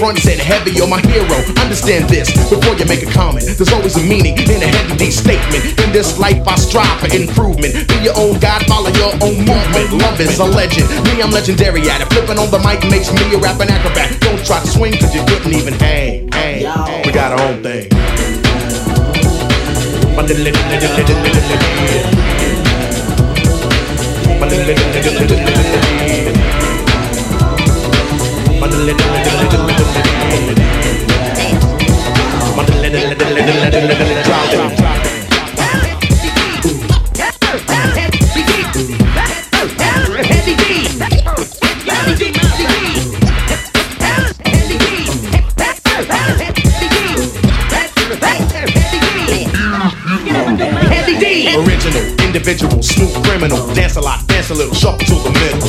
Front and heavy, you're my hero. Understand this before you make a comment. There's always a meaning in a heavy D statement. In this life, I strive for improvement. Be your own God, follow your own movement. Love is a legend. Me, I'm legendary at it. Flipping on the mic makes me a rapping acrobat. Don't try to swing, cause you couldn't even hang. Hey, hey, we got our own thing. Dance a lot, dance a little, shuffle to the middle.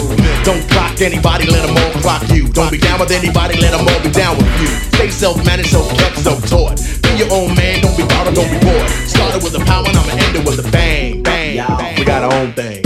Don't clock anybody, let them all clock you. Don't be down with anybody, let them all be down with you. Stay self-managed, self-kept, self-taught. Be your own man, don't be bored, don't be bored. Started with a power and I'ma end it with a bang, bang, bang. We got our own thing.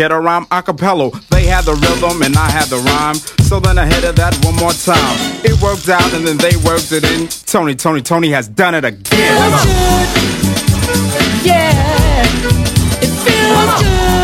3T, hit a rhyme a cappella. They had the rhythm and I had the rhyme. So then I hit it that one more time. It worked out and then they worked it in. Tony, Tony, Tony has done it again. Feels good. Yeah, it feels good.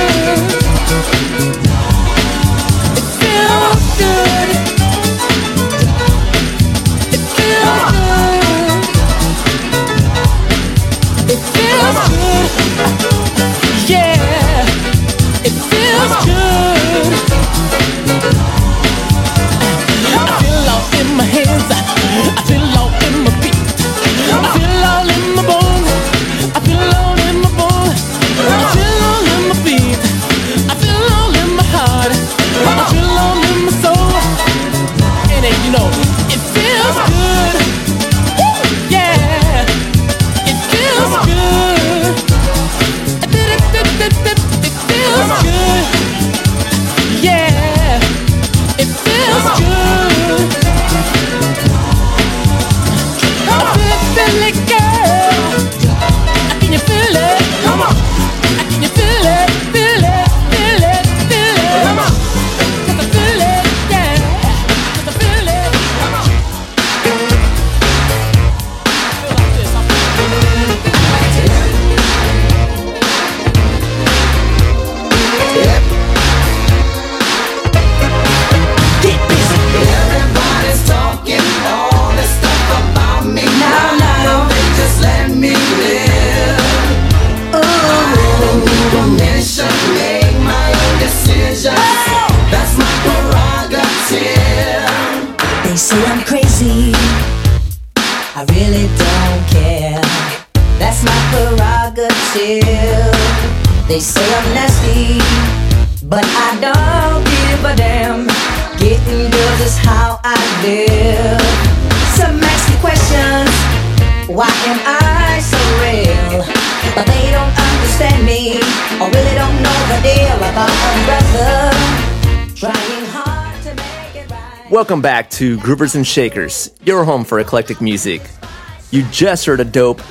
Welcome back to Groovers and Shakers, your home for eclectic music. You just heard a dope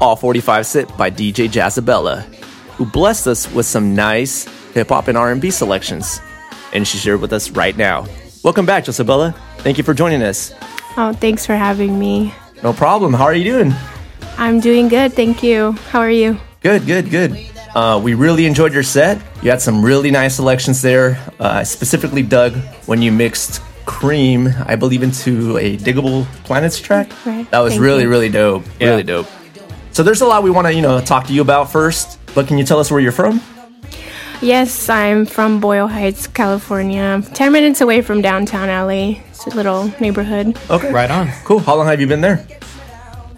All 45 sit by DJ Jazzabella, who blessed us with some nice hip hop and R&B selections, and she's here with us right now. Welcome back, Jazzabella. Thank you for joining us. Oh, thanks for having me. No problem. How are you doing? I'm doing good, thank you. How are you? Good, good, good. Uh, we really enjoyed your set. You had some really nice selections there. Uh, I specifically dug when you mixed Cream, I believe, into a Diggable Planets track. Right. That was Thank really, you. really dope. Really dope. So there's a lot we want to, you know, talk to you about first. But can you tell us where you're from? Yes, I'm from Boyle Heights, California. 10 minutes away from downtown LA. It's a little neighborhood. Okay. Right on. Cool. How long have you been there?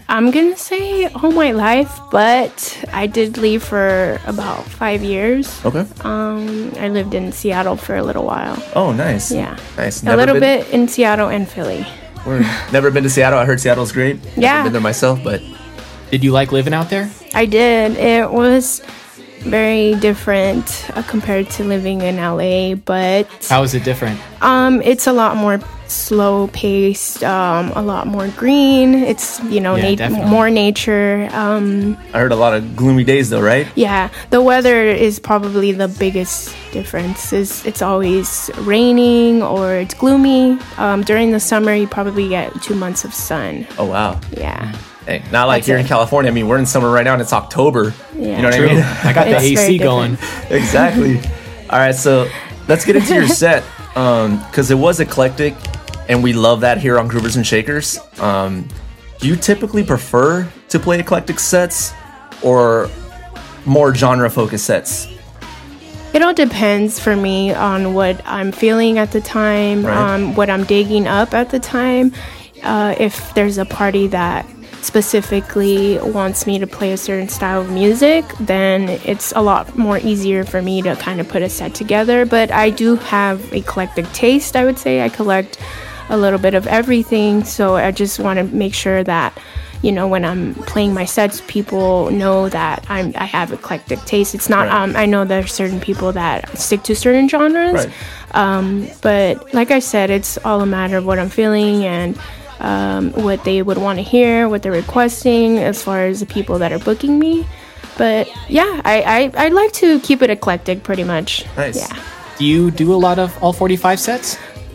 I'm gonna say all my life, but I did leave for about five years. Okay. Um, I lived in Seattle for a little while. Oh, nice. Yeah. Nice. a little bit in Seattle and Philly. Word. Never been to Seattle. I heard Seattle's great. Yeah. Never been there myself, but Did you like living out there? I did. It was very different uh, compared to living in LA, but How is it different? um, it's a lot more slow paced, um, a lot more green. It's you know Yeah, nat- more nature. Um, I heard a lot of gloomy days though, right? yeah, the weather is probably the biggest difference. Is it's always raining or it's gloomy. Um, during the summer, you probably get two months of sun. Oh wow. Yeah. Hey, not like That's here it. in California. I mean, we're in summer right now and it's October. Yeah. You know what True. I mean? I got the It's very AC going. exactly. All right, so let's get into your set because it was eclectic, and we love that here on Groovers and Shakers. Um, do you typically prefer to play eclectic sets or more genre focused sets? It all depends for me on what I'm feeling at the time, Right. um, what I'm digging up at the time. Uh, if there's a party that specifically wants me to play a certain style of music, then it's a lot more easier for me to kind of put a set together. But I do have eclectic taste, I would say. I collect a little bit of everything, so I just want to make sure that you know when i'm playing my sets people know that i'm i have eclectic taste it's not Right. um i know there's certain people that stick to certain genres Right. um but like i said it's all a matter of what i'm feeling and um, what they would want to hear what they're requesting as far as the people that are booking me but yeah, I, I I like to keep it eclectic, pretty much. Nice. Yeah. Do you do a lot of all 45 sets?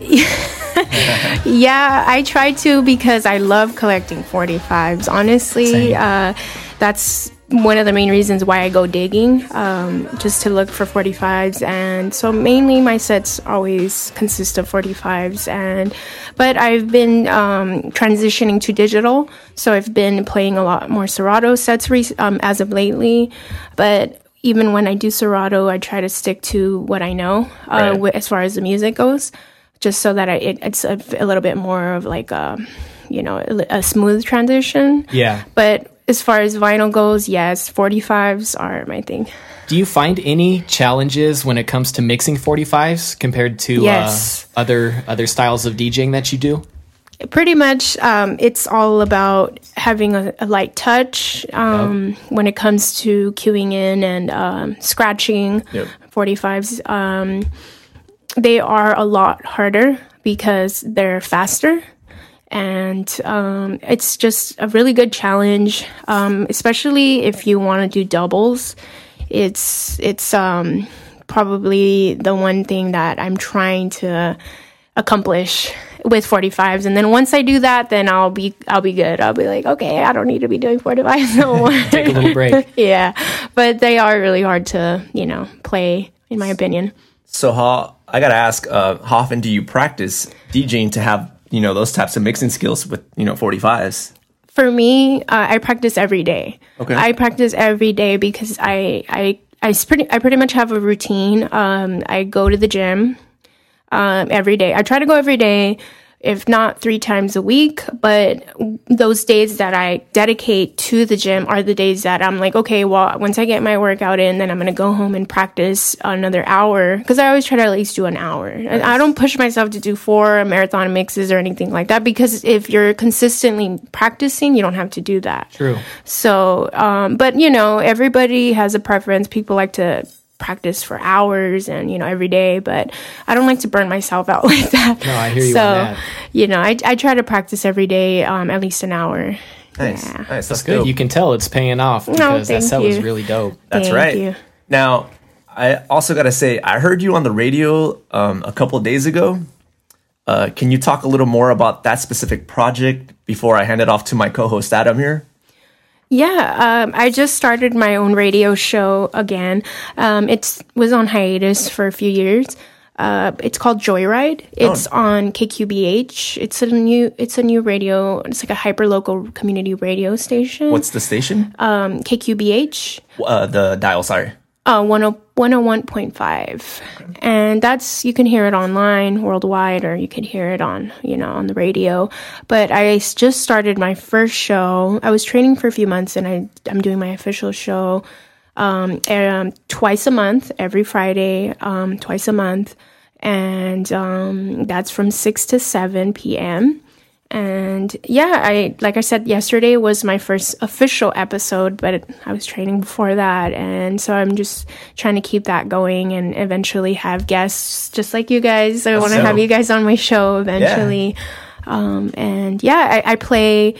yeah, I try to because I love collecting 45s. Honestly, uh, that's one of the main reasons why I go digging, um, just to look for 45s. And so mainly my sets always consist of 45s. And but I've been um, transitioning to digital, so I've been playing a lot more Serato sets rec- um, as of lately. But even when I do Serato, I try to stick to what I know uh, Right. as far as the music goes, just so that I, it, it's a, a little bit more of like a, you know, a smooth transition. Yeah. But as far as vinyl goes, yes, 45s are my thing. Do you find any challenges when it comes to mixing 45s compared to Yes. uh, other other styles of DJing that you do? Pretty much, um, it's all about having a, a light touch um, when it comes to cueing in and um, scratching. Yep. 45s, um, they are a lot harder because they're faster. And um, it's just a really good challenge, um, especially if you want to do doubles. It's it's um, probably the one thing that I'm trying to accomplish with 45s and then once i do that then i'll be i'll be good. I'll be like okay i don't need to be doing 45s no more. Take a little break. yeah. But they are really hard to you know play in my opinion. So, how I gotta ask, uh, how often do you practice DJing to have you know those types of mixing skills with you know 45s? for me uh, i practice every day Okay. i practice every day because i i i pretty I pretty much have a routine. Um, I go to the gym um, every day. I try to go every day, if not three times a week. But those days that I dedicate to the gym are the days that I'm like, okay, well, once I get my workout in, then I'm gonna go home and practice another hour because I always try to at least do an hour. And I don't push myself to do four marathon mixes or anything like that because if you're consistently practicing, you don't have to do that. True. So, um, but you know, everybody has a preference. People like to practice for hours and you know every day, but I don't like to burn myself out like that. No, I hear you so, on that. you know, I, I try to practice every day, um, at least an hour. Nice, Yeah. nice. That's good. You can tell it's paying off No, because that thank set was really dope. That's Thank right. you. Now, I also gotta say, I heard you on the radio um, a couple days ago. Uh, can you talk a little more about that specific project before I hand it off to my co-host Adam here? Yeah, um, I just started my own radio show again. Um, it was on hiatus for a few years. Uh, it's called Joyride. It's on KQBH. It's a new. It's a new radio. It's like a hyper local community radio station. What's the station? um, KQBH? Uh, the dial. Sorry. Uh, 10 101.5. And that's, you can hear it online worldwide or you can hear it on, you know, on the radio. But i just started my first show. I was training for a few months and I, I'm doing my official show, um, um, twice a month, every Friday, um, twice a month. And, um, that's from 6 to 7 p.m. And yeah, I like I said yesterday was my first official episode, but I was training before that, and so I'm just trying to keep that going and eventually have guests just like you guys. I want to So- have you guys on my show eventually. Um, and yeah, I, I play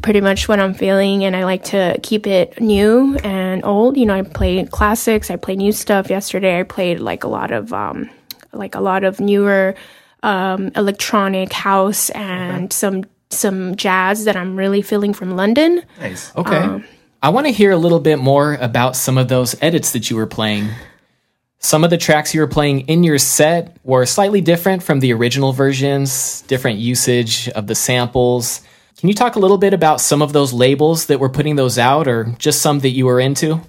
pretty much what I'm feeling, and I like to keep it new and old. You know, I play classics, I play new stuff. Yesterday, I played like a lot of um, like a lot of newer um, electronic house and some some jazz that I'm really feeling from London. Nice. Okay. Um, I want to hear a little bit more about some of those edits that you were playing. Some of the tracks you were playing in your set were slightly different from the original versions, different usage of the samples. Can you talk a little bit about some of those labels that were putting those out or just some that you were into?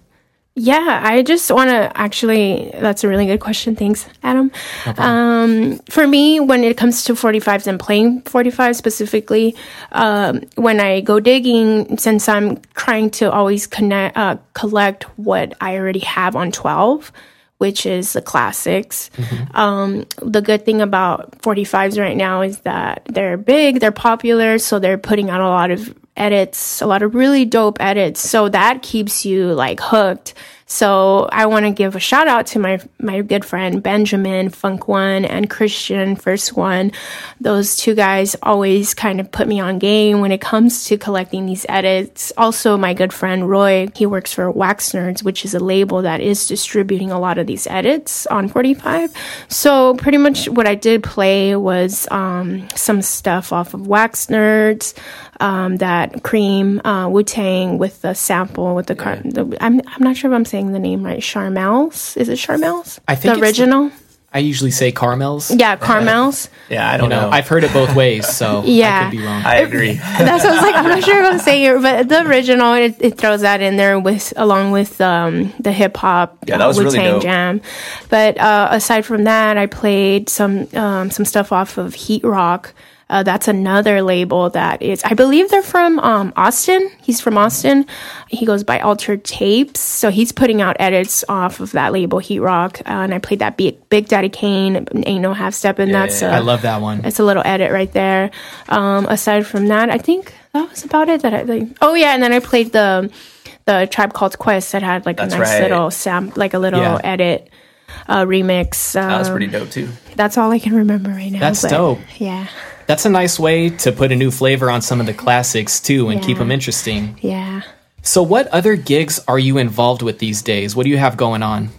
Yeah, I just want to actually. That's a really good question. Thanks, Adam. Um, for me, when it comes to 45s and playing 45 specifically, um, when I go digging, since I'm trying to always connect, uh, collect what I already have on 12, which is the classics. Um, the good thing about 45s right now is that they're big, they're popular, so they're putting out a lot of edits, a lot of really dope edits. So that keeps you like hooked. So I want to give a shout out to my my good friend Benjamin Funk One and Christian First One. Those two guys always kind of put me on game when it comes to collecting these edits. Also, my good friend Roy, he works for Wax Nerds, which is a label that is distributing a lot of these edits on 45. So pretty much what I did play was um, some stuff off of Wax Nerds, um, that Cream uh, Wu Tang with the sample with the, car- the I'm I'm not sure if I'm saying the name right. Charmel's is it Charmel's? I think the it's- original. I usually say Carmel's. Yeah, Carmel's. Yeah, I don't know, know. I've heard it both ways, so Yeah. I could be wrong. I agree. That's what I was like. I'm not sure if I'm saying it, but the original it, it throws that in there with along with um, the hip hop Yeah, that was Wu-Tang dope. Jam. But uh, aside from that, I played some um, some stuff off of Heat Rock. Uh, that's another label that is, I believe they're from um, Austin. He's from Austin. He goes by Altered Tapes. So he's putting out edits off of that label, Heat Rock. Uh, and I played that Big, Big Daddy Kane, Ain't No Half Step. And that's I a- love that one. it's a little edit right there. Um, aside from that, I think that was about it. That I like. Oh yeah, and then I played the the Tribe Called Quest that had like That's a nice right. little sam, like a little Yeah. edit uh, remix. Um, That was pretty dope too. That's all I can remember right now. That's dope. Yeah, That's a nice way to put a new flavor on some of the classics too and keep them interesting. yeah. So, what other gigs are you involved with these days? What do you have going on?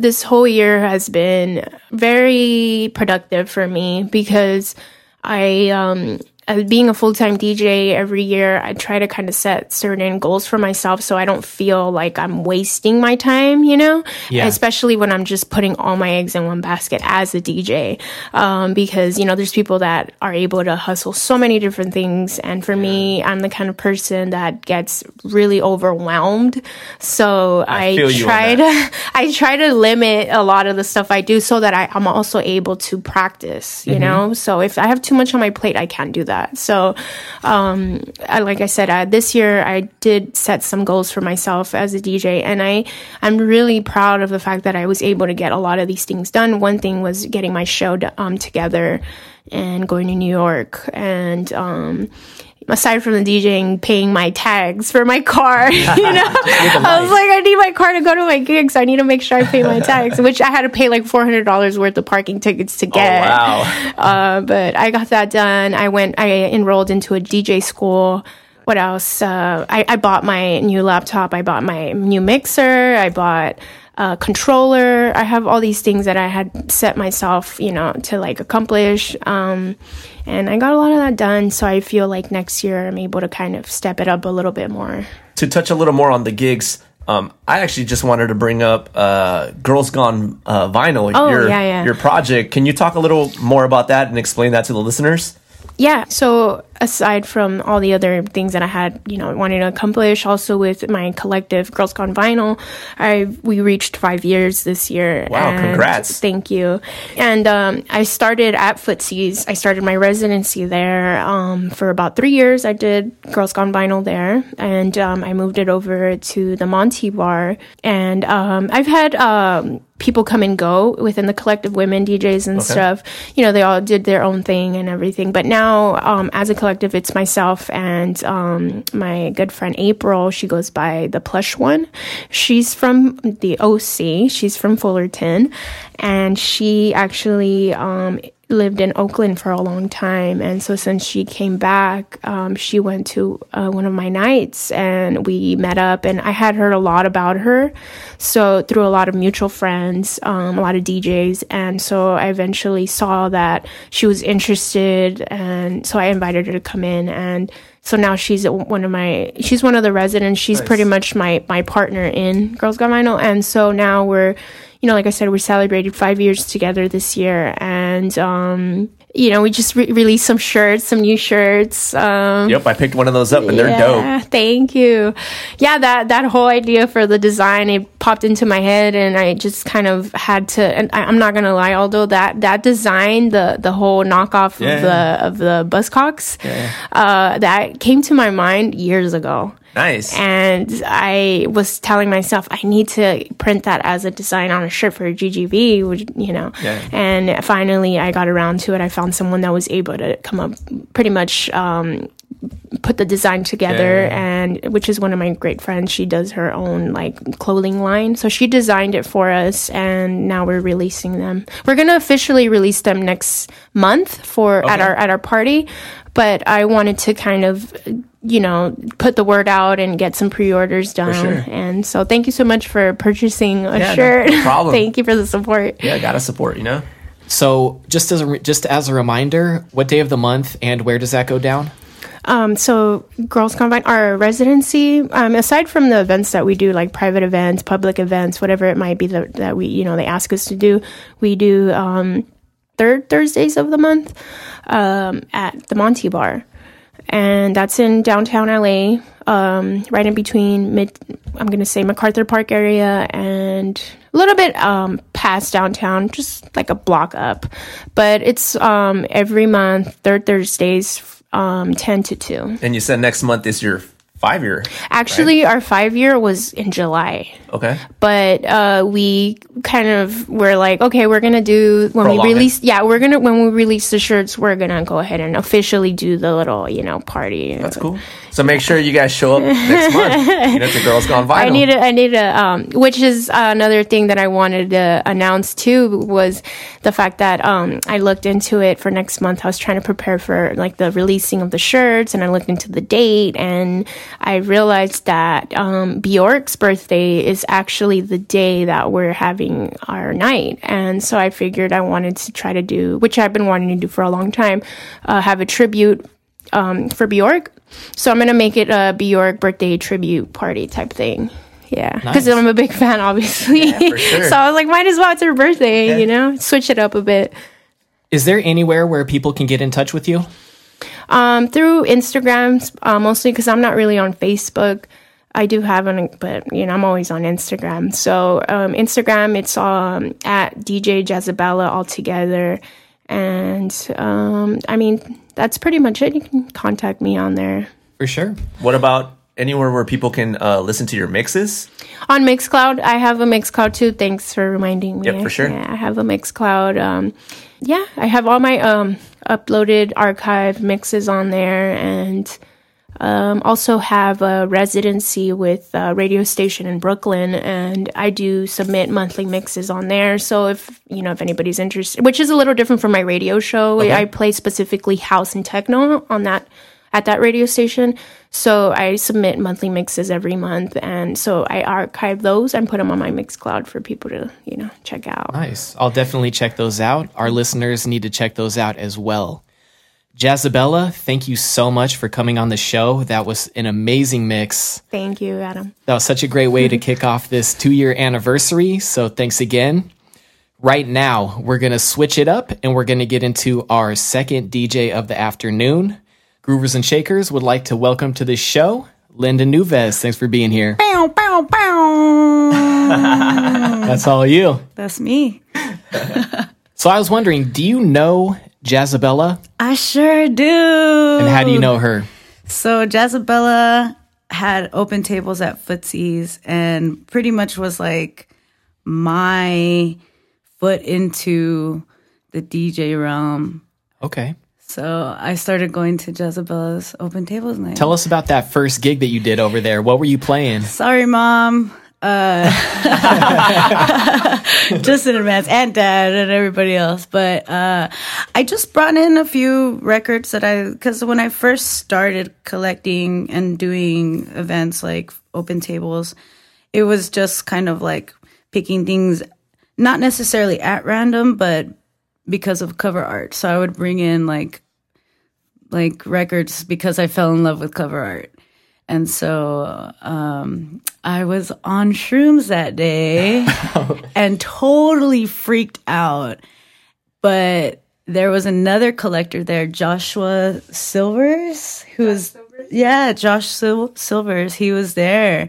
this whole year has been very productive for me because I, um, being a full time DJ every year, I try to kind of set certain goals for myself so I don't feel like I'm wasting my time, you know? Yeah. Especially when I'm just putting all my eggs in one basket as a DJ. Um, because, you know, there's people that are able to hustle so many different things. And for me, I'm the kind of person that gets really overwhelmed. So I, on try to, I try to limit a lot of the stuff I do so that I, I'm also able to practice, you Mhm. know? So if I have too much on my plate, I can't do that. So, um, I, like I said, uh, this year I did set some goals for myself as a DJ, and I I'm really proud of the fact that I was able to get a lot of these things done. One thing was getting my show um, together and going to New York, and um, aside from the DJing, paying my tags for my car. You know, I was like, I need my car to go to my gigs. I need to make sure I pay my tags, which I had to pay like four hundred dollars worth of parking tickets to get. wow. Uh, but I got that done. I went. I enrolled into a DJ school. What else? Uh, I, I bought my new laptop. I bought my new mixer. I bought a controller. I have all these things that I had set myself, you know, to like accomplish. Um, and I got a lot of that done. So I feel like next year I'm able to kind of step it up a little bit more. to touch a little more on the gigs, um, I actually just wanted to bring up uh, Girls Gone uh, Vinyl, Oh, your yeah, yeah. your project. Can you talk a little more about that and explain that to the listeners? Yeah. So aside from all the other things that I had, you know, wanted to accomplish, also with my collective Girls Gone Vinyl, I we reached five years this year. Wow, congrats. Thank you. And um, I started at Footsie's. I started my residency there um, for about three years. I did Girls Gone Vinyl there, and um, I moved it over to the Monty Bar. And um, I've had um, people come and go within the collective women DJs and Okay. stuff. You know, they all did their own thing and everything. But now, um, as a collective, it's myself and um, my good friend April. She goes by the Plush One. She's from the OC. She's from Fullerton, and she actually um, lived in Oakland for a long time. And so since she came back, um, she went to uh, one of my nights and we met up. And I had heard a lot about her. So through a lot of mutual friends, um, a lot of DJs. And so I eventually saw that she was interested. And so I invited her to come in. And so now she's one of my, she's one of the residents. She's Nice. pretty much my, my partner in Girls Gone Vinyl. And so now we're, you know, like I said, we celebrated five years together this year, and um, you know, we just re- released some shirts, some new shirts. Um, Yep, I picked one of those up and they're yeah, dope. Thank you. Yeah, that that whole idea for the design it popped into my head, and I just kind of had to. And I, I'm not gonna lie, although that that design, the the whole knockoff Yeah. of the of the Buzzcocks, uh, that came to my mind years ago. Nice. And I was telling myself I need to print that as a design on a shirt for GGV, which you know. Yeah. And finally, I got around to it. I found someone that was able to come up, pretty much um, put the design together, Yeah. and which is one of my great friends. She does her own like clothing line, so she designed it for us, and now we're releasing them. We're gonna officially release them next month for at our at our party, but I wanted to kind of you know put the word out and get some pre-orders done sure. and so thank you so much for purchasing a Yeah, no shirt problem. thank you for the support Yeah, gotta support, you know? So, just as a, re- just as a reminder, what day of the month and where does that go down? Um, so Girls Gone Vinyl, our residency, um, aside from the events that we do, like private events, public events, whatever it might be that, that we, you know, they ask us to do, we do um, third Thursdays of the month um, at the Monty Bar, and that's in downtown LA, um, right in between mid, I'm gonna say MacArthur Park area and a little bit um, past downtown, just like a block up. But it's um, every month, third Thursdays, um, 10 to 2. And you said next month is your five year. Actually, our five year was in July. Okay. But uh, we kind of were like, okay, we're gonna do when Prolong we it. release. Yeah, we're gonna when we release the shirts, we're gonna go ahead and officially do the little, you know, party. That's cool. So make sure you guys show up next month. You know, to Girls Gone Vinyl. I need a, I need a, um, which is another thing that I wanted to announce too was the fact that, um, I looked into it for next month. I was trying to prepare for like the releasing of the shirts and I looked into the date and I realized that, um, Bjork's birthday is actually the day that we're having our night. And so I figured I wanted to try to do, which I've been wanting to do for a long time, uh, have a tribute um, for Bjork. So I'm gonna make it a Bjork birthday tribute party type thing. Yeah, because Nice. I'm a big fan, obviously. for sure. so I was like, might as well it's her birthday, you know, switch it up a bit. Is there anywhere where people can get in touch with you? Um, through Instagram, uh, mostly because I'm not really on Facebook. I do have an, but you know, I'm always on Instagram. So um, Instagram, it's um, at DJ Jazzabella altogether, and um, I mean that's pretty much it. You can contact me on there. For sure. What about anywhere where people can uh, listen to your mixes? On Mixcloud, I have a Mixcloud too. Thanks for reminding me. Yep, for sure. Yeah, I have a Mixcloud. Um, yeah, I have all my um, uploaded archive mixes on there, and um, also have a residency with a radio station in Brooklyn, and I do submit monthly mixes on there. So if you know if anybody's interested, which is a little different from my radio show, Okay. I play specifically house and techno on that at that radio station. So I submit monthly mixes every month, and so I archive those and put them on my Mixcloud for people to you know check out. Nice. I'll definitely check those out. Our listeners need to check those out as well. Jazzabella, thank you so much for coming on the show. That was an amazing mix. Thank you, Adam. That was such a great way to kick off this two year anniversary. So thanks again. Right now, we're going to switch it up and we're going to get into our second DJ of the afternoon. Groovers and Shakers would like to welcome to the show Linda Nuves. Thanks for being here. Bow, bow, bow. That's all you. That's me. So I was wondering, do you know Jazzabella? I sure do. And how do you know her? So Jazzabella had open tables at Footsie's and pretty much was like my foot into the DJ realm. Okay. So I started going to Jazzabella's open tables night. Tell us about that first gig that you did over there. What were you playing? Sorry, mom. Uh, just in advance, and dad, and everybody else. But uh, I just brought in a few records that I, because when I first started collecting and doing events like open tables, it was just kind of like picking things, not necessarily at random, but because of cover art. So I would bring in like like records because I fell in love with cover art. And so um, I was on shrooms that day and totally freaked out. But there was another collector there, Joshua Silvers, who was yeah, Josh Sil- Silvers. He was there,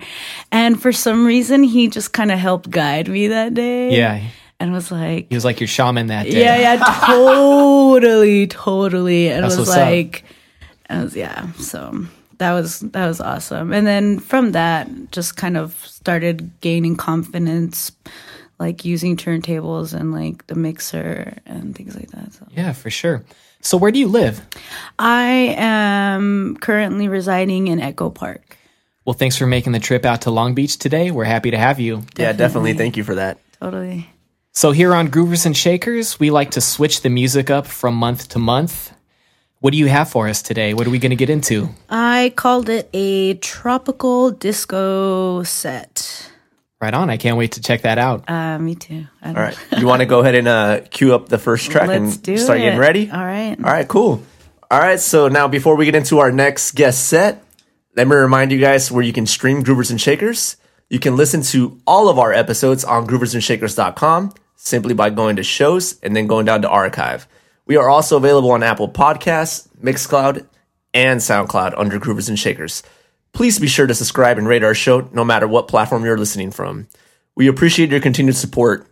and for some reason, he just kind of helped guide me that day. Yeah. and was like, He was like your shaman that day. yeah, yeah, totally, totally. And That's it was what's up. like, and was, yeah. So that was that was awesome. And then from that, just kind of started gaining confidence, like using turntables and like the mixer and things like that. So. Yeah, for sure. So where do you live? I am currently residing in Echo Park. Well, thanks for making the trip out to Long Beach today. We're happy to have you. Yeah, definitely. Thank you for that. Totally. So here on Groovers and Shakers, we like to switch the music up from month to month. What do you have for us today? What are we going to get into? I called it a tropical disco set. Right on. I can't wait to check that out. Uh, me too. I All don't- right. You want to go ahead and uh, cue up the first track Let's and do start it. getting ready? All right. All right, cool. All right, so now before we get into our next guest set, let me remind you guys where you can stream Groovers and Shakers. You can listen to all of our episodes on grooversandshakers.com simply by going to shows and then going down to archive. We are also available on Apple Podcasts, Mixcloud, and SoundCloud under Groovers and Shakers. Please be sure to subscribe and rate our show no matter what platform you're listening from. We appreciate your continued support.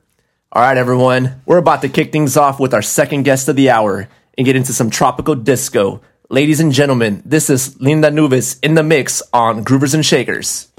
All right, everyone, we're about to kick things off with our second guest of the hour and get into some tropical disco. Ladies and gentlemen, this is Linda Nuves in the mix on Groovers and Shakers.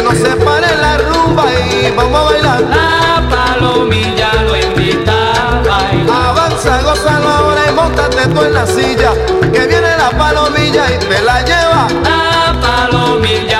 que nos separe la rumba y vamos a bailar. La palomilla lo invita a bailar. Avanza, gozalo ahora y montate tú en la silla, que viene la palomilla y te la lleva. La palomilla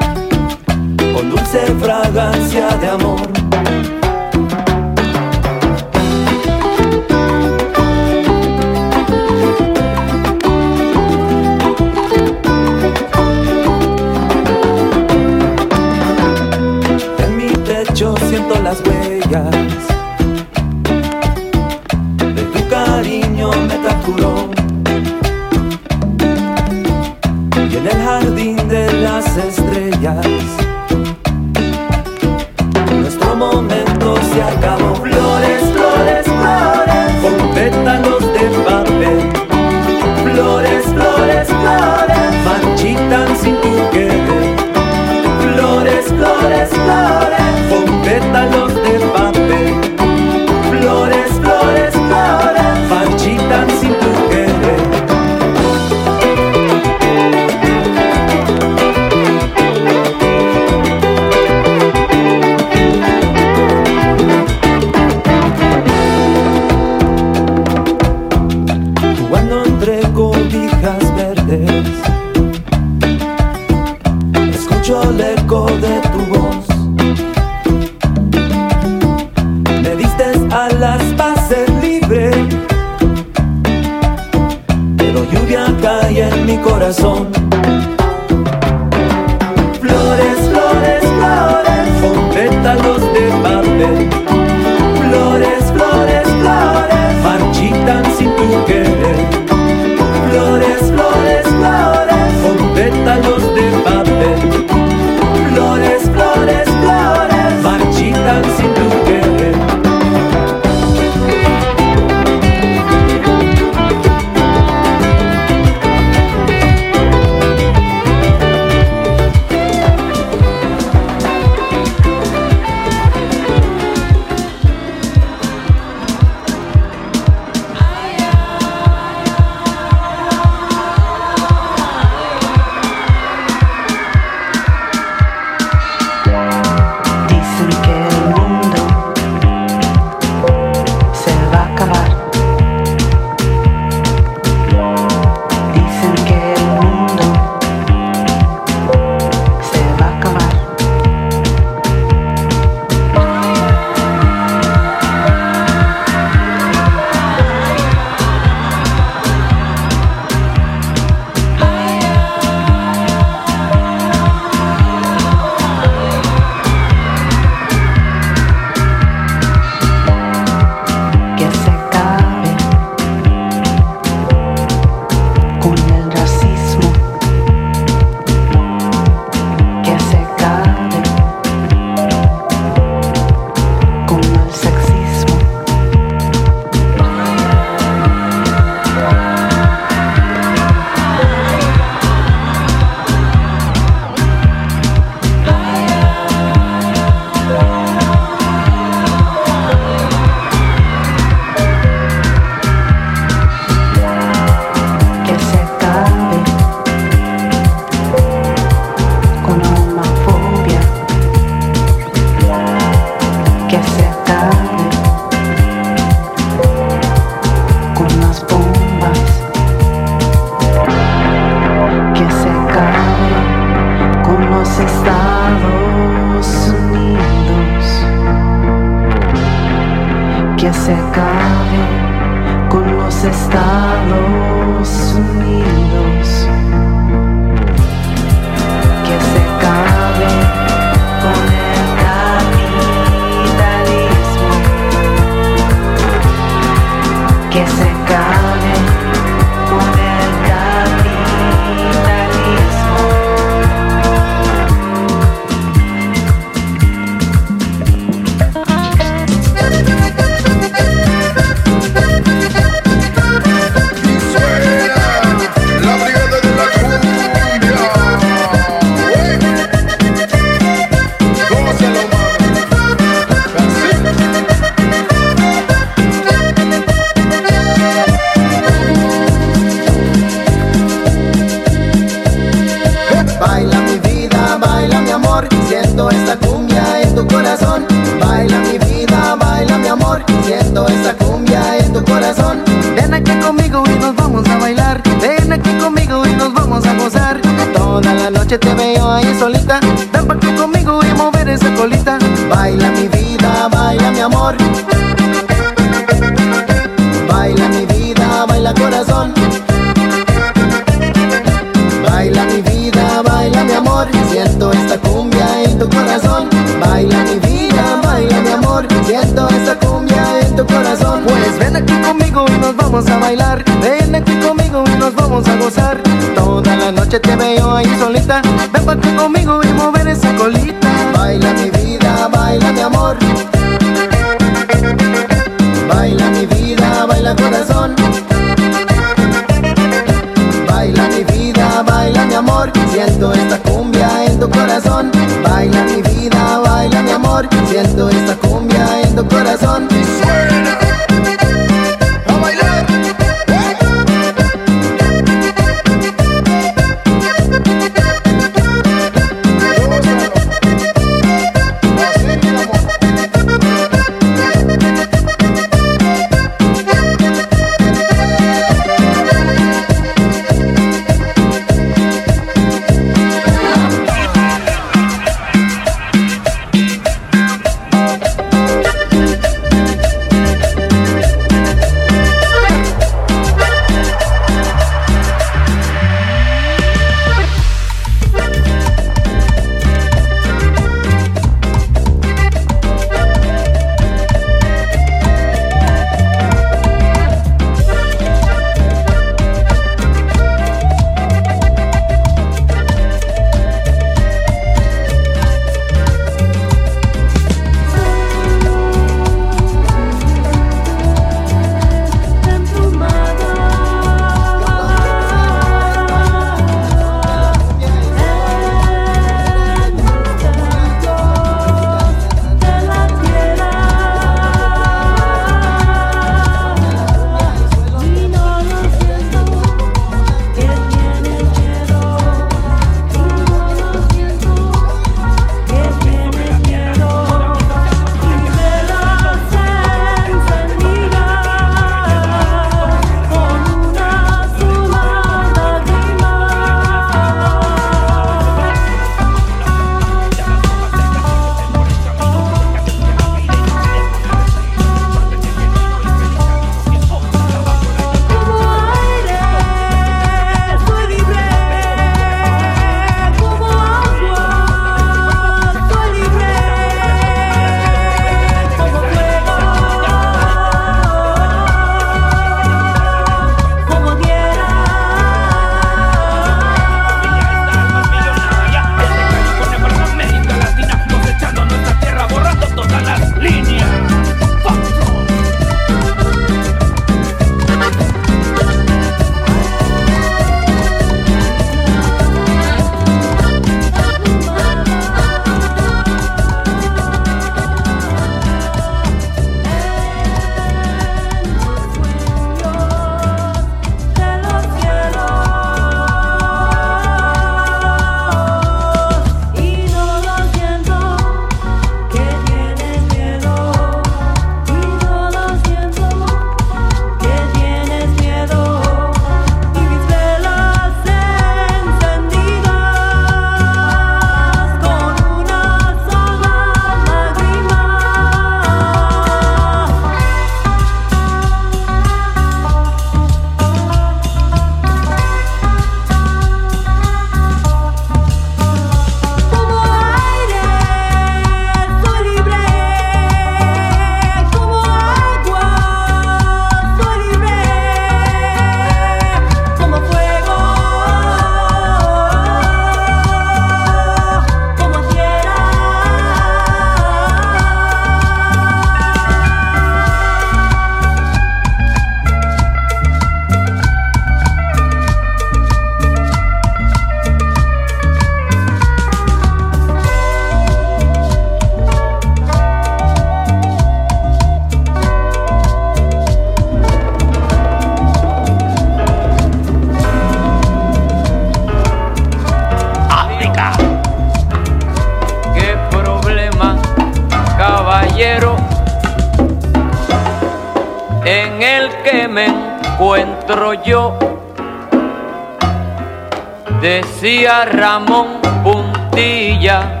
Ramón Puntilla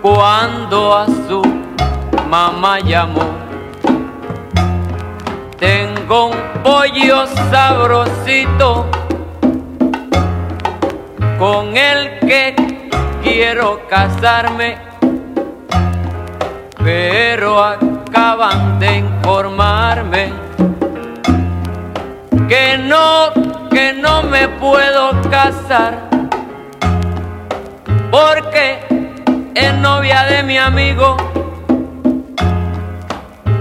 cuando a su mamá llamó. Tengo un pollo sabrosito con el que quiero casarme, pero acaban de informarme que no, que no me puedo casar porque es novia de mi amigo.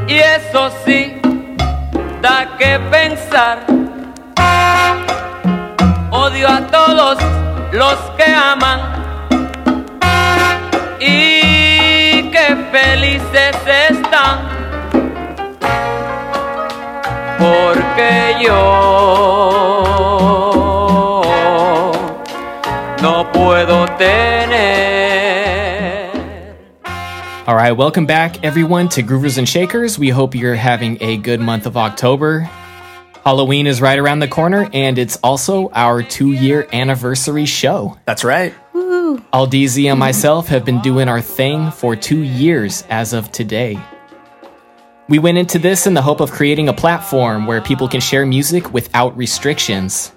Y eso sí da que pensar. Odio a todos los que aman. Y que felices están. Porque yo All right, welcome back, everyone, to Groovers and Shakers. We hope you're having a good month of October. Halloween is right around the corner, and it's also our two year anniversary show. That's right. Woohoo! Aldeezy and myself have been doing our thing for two years as of today. We went into this in the hope of creating a platform where people can share music without restrictions.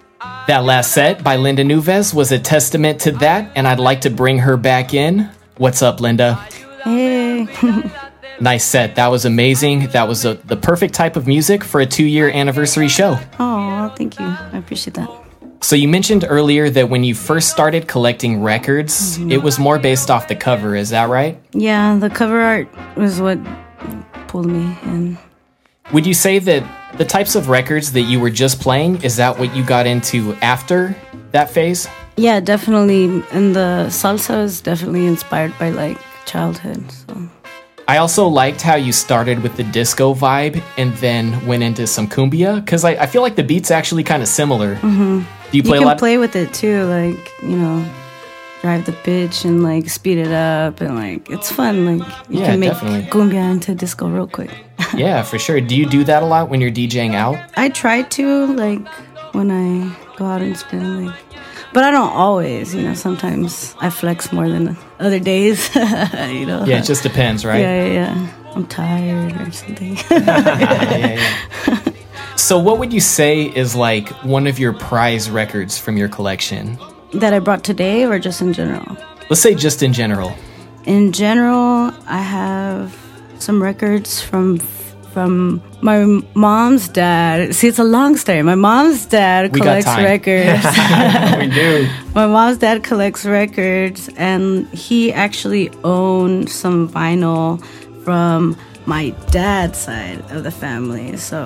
That last set by Linda Nuves was a testament to that, and I'd like to bring her back in. What's up, Linda? Hey. Nice set. That was amazing. That was a, the perfect type of music for a two year anniversary show. oh, thank you. I appreciate that. So, you mentioned earlier that when you first started collecting records, Mhm. it was more based off the cover. Is that right? Yeah, the cover art was what pulled me in. Would you say that the types of records that you were just playing, is that what you got into after that phase? Yeah, definitely. And the salsa is definitely inspired by like childhood. So I also liked how you started with the disco vibe and then went into some cumbia because I, I feel like the beat's actually kind of similar. hmm Do you play a can play with it too, like you know, drive the pitch and like speed it up and like it's fun. Like you Yeah, can make definitely. cumbia into disco real quick. yeah, for sure. Do you do that a lot when you're DJing out? I try to like when I go out and spin like, but I don't always. You know, sometimes I flex more than other days. you know. Yeah, it just depends, right? Yeah, yeah, yeah. I'm tired or something. yeah, yeah. So, what would you say is like one of your prize records from your collection? that I brought today, or just in general. Let's say just in general. In general, I have some records from from my mom's dad. See, it's a long story. My mom's dad We collects records. we do. My mom's dad collects records, and he actually owned some vinyl from my dad's side of the family. So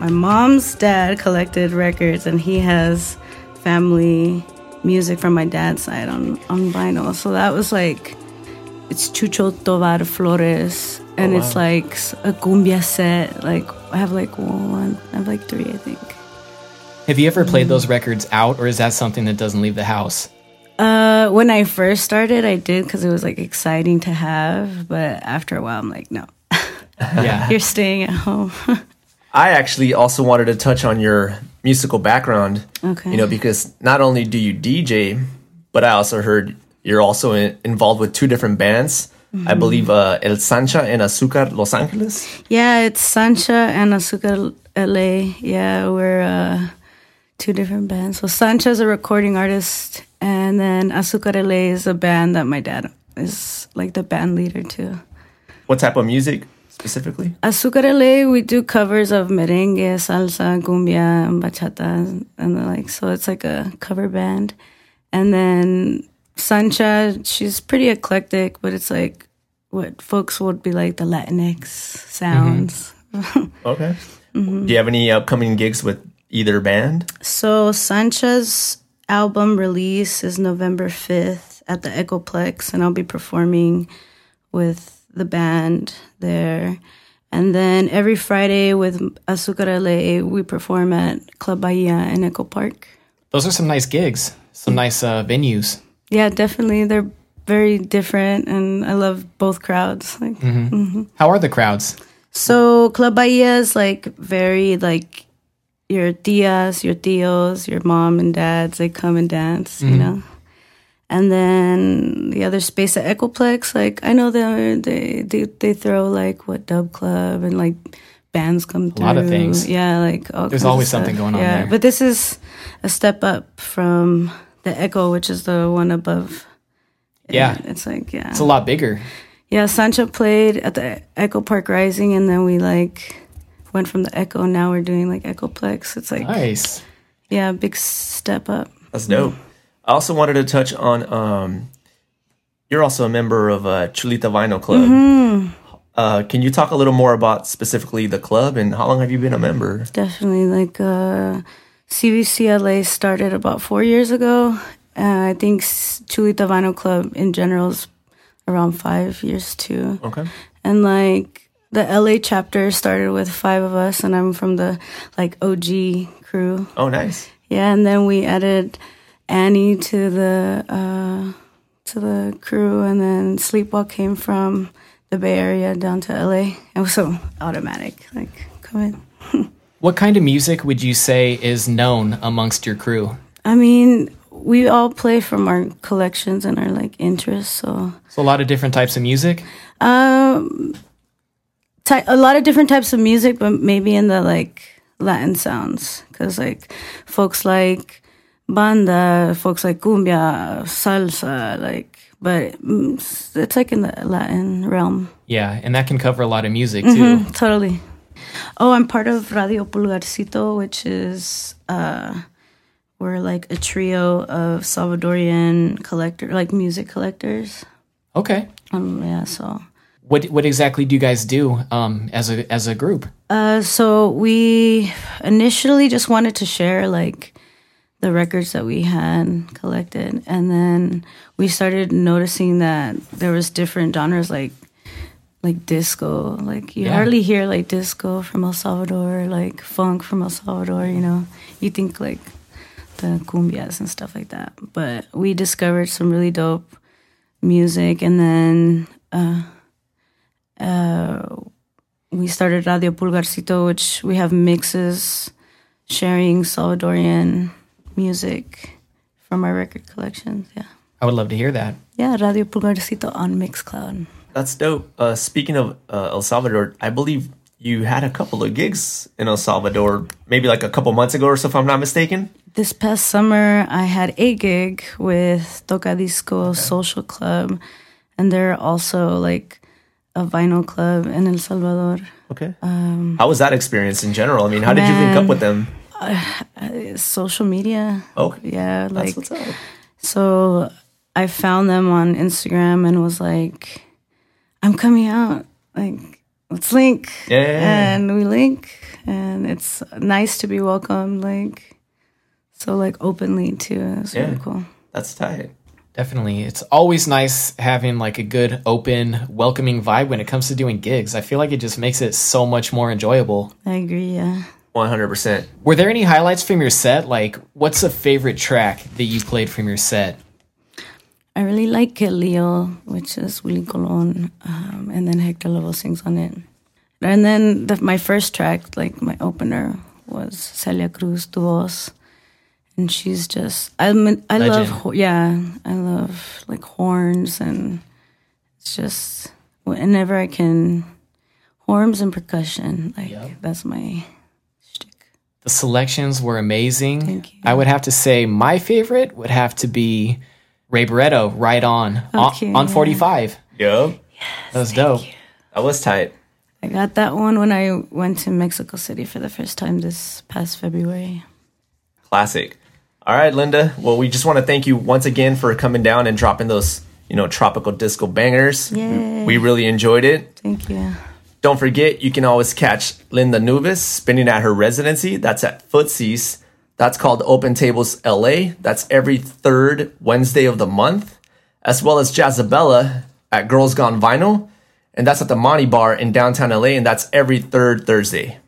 my mom's dad collected records, and he has family music from my dad's side on on vinyl. So that was like it's Chucho Tovar Flores, and Oh, it's like a cumbia set. Like I have like one, I have like three, I think. Have you ever played those records out, or is that something that doesn't leave the house? Uh, when I first started, I did because it was like exciting to have. But after a while, I'm like, no, Yeah. you're staying at home. I actually also wanted to touch on your musical background. Okay. You know, because not only do you DJ, but I also heard you're also in, involved with two different bands. I Mhm. believe uh, El Sancha and Azúcar Los Angeles. yeah, it's Sancha and Azúcar LA. Yeah, we're uh, two different bands. So Sancha is a recording artist, and then Azúcar LA is a band that my dad is like the band leader too. What type of music specifically? Azúcar LA, we do covers of merengue, salsa, cumbia, and bachata, and the like. So it's like a cover band. And then Sancha, she's pretty eclectic, but it's like what folks would be like the Latinx sounds. Okay. Mhm. Do you have any upcoming gigs with either band? So Sancha's album release is November 5th at the Echoplex, and I'll be performing with the band there. And then every Friday with Azúcar LA, we perform at Club Bahia in Echo Park. Those are some nice gigs, some nice uh, venues. Yeah, definitely. They're very different, and I love both crowds. Like, Mhm. mhm. How are the crowds? So Club Bahia is like very like your tias, your tios, your mom and dads. They come and dance, you Mhm. know. And then the other space at Echoplex, like I know they they they they throw like what dub club and like bands come A through. A lot of things. Yeah, like all There's always something going on Yeah, there. but this is a step up from the Echo, which is the one above. Yeah. it's like yeah, It's a lot bigger. yeah, Sancha played at the Echo Park Rising, and then we like went from the Echo. Now we're doing like Echoplex. It's like Nice. yeah, big step up. That's dope. I also wanted to touch on. Um, you're also a member of uh, Chulita Vinyl Club. Mhm. Uh, can you talk a little more about specifically the club and how long have you been a member? Definitely like uh, CVCLA started about four years ago. Uh, I think Chulita Vinyl Club in general is around five years too. Okay. And like the LA chapter started with five of us, and I'm from the like OG crew. Oh, nice. Yeah, and then we added Annie to the uh, to the crew, and then Sleepwalk came from the Bay Area down to LA. It was so automatic, like come in. What kind of music would you say is known amongst your crew? I mean, we all play from our collections and our like interests, so So a lot of different types of music. um, ty- a lot of different types of music, but maybe in the like Latin sounds, because like folks like banda, folks like cumbia, salsa, like, but mm, it's- like in the Latin realm. Yeah, and that can cover a lot of music too. Mhm, totally. Oh, I'm part of Radio Pulgarcito, which is uh, we're like a trio of Salvadorian collector, like music collectors. Okay. Um, yeah, so What what exactly do you guys do um, as a as a group? Uh, so we initially just wanted to share like the records that we had collected, and then we started noticing that there was different genres like like disco. Like you Yeah. hardly hear like disco from El Salvador, like funk from El Salvador. You know, you think like the cumbias and stuff like that. But we discovered some really dope music, and then. Uh, uh, we started Radio Pulgarcito, which we have mixes sharing Salvadorian music from our record collections. Yeah. I would love to hear that. Yeah, Radio Pulgarcito on Mixcloud. That's dope. Uh, speaking of uh, El Salvador, I believe you had a couple of gigs in El Salvador, maybe like a couple months ago or so, if I'm not mistaken. This past summer, I had a gig with Toca Disco Social Club, and they're also like a vinyl club in El Salvador. Okay. Um, How was that experience in general? I mean, how did you link up with them? uh, social media. Okay. Yeah, like what's up. so I found them on Instagram and was like, I'm coming out. Like, let's link. Yeah, yeah, yeah. And we link and it's nice to be welcomed, like so like openly too. It's really cool. That's tight. Definitely. It's always nice having like a good, open, welcoming vibe when it comes to doing gigs. I feel like it just makes it so much more enjoyable. I agree, yeah. 100%. Were there any highlights from your set? Like, what's a favorite track that you played from your set? I really like Que Lio, which is Willie Colon, um, and then Hector Lavoe sings on it. And then the, my first track, like my opener, was Celia Cruz, Tu Voz. And she's just, I mean, I love, Legend. ho- yeah, I love like horns and it's just, whenever I can, horns and percussion, like that's my, shtick. The selections were amazing. I would have to say my favorite would have to be Ray Barretto, Right On, on- Okay, on, yeah. 45. Yep. that was dope. That was tight. I got that one when I went to Mexico City for the first time this past February. Classic. All right, Linda. Well, we just want to thank you once again for coming down and dropping those, you know, tropical disco bangers. Yay. We really enjoyed it. Thank you. Don't forget, you can always catch Linda Nuves spinning at her residency. That's at Footsies. That's called Open Tables LA. That's every third Wednesday of the month. As well as Jazzabella at Girls Gone Vinyl. And that's at the Monty Bar in downtown LA. And that's every third Thursday.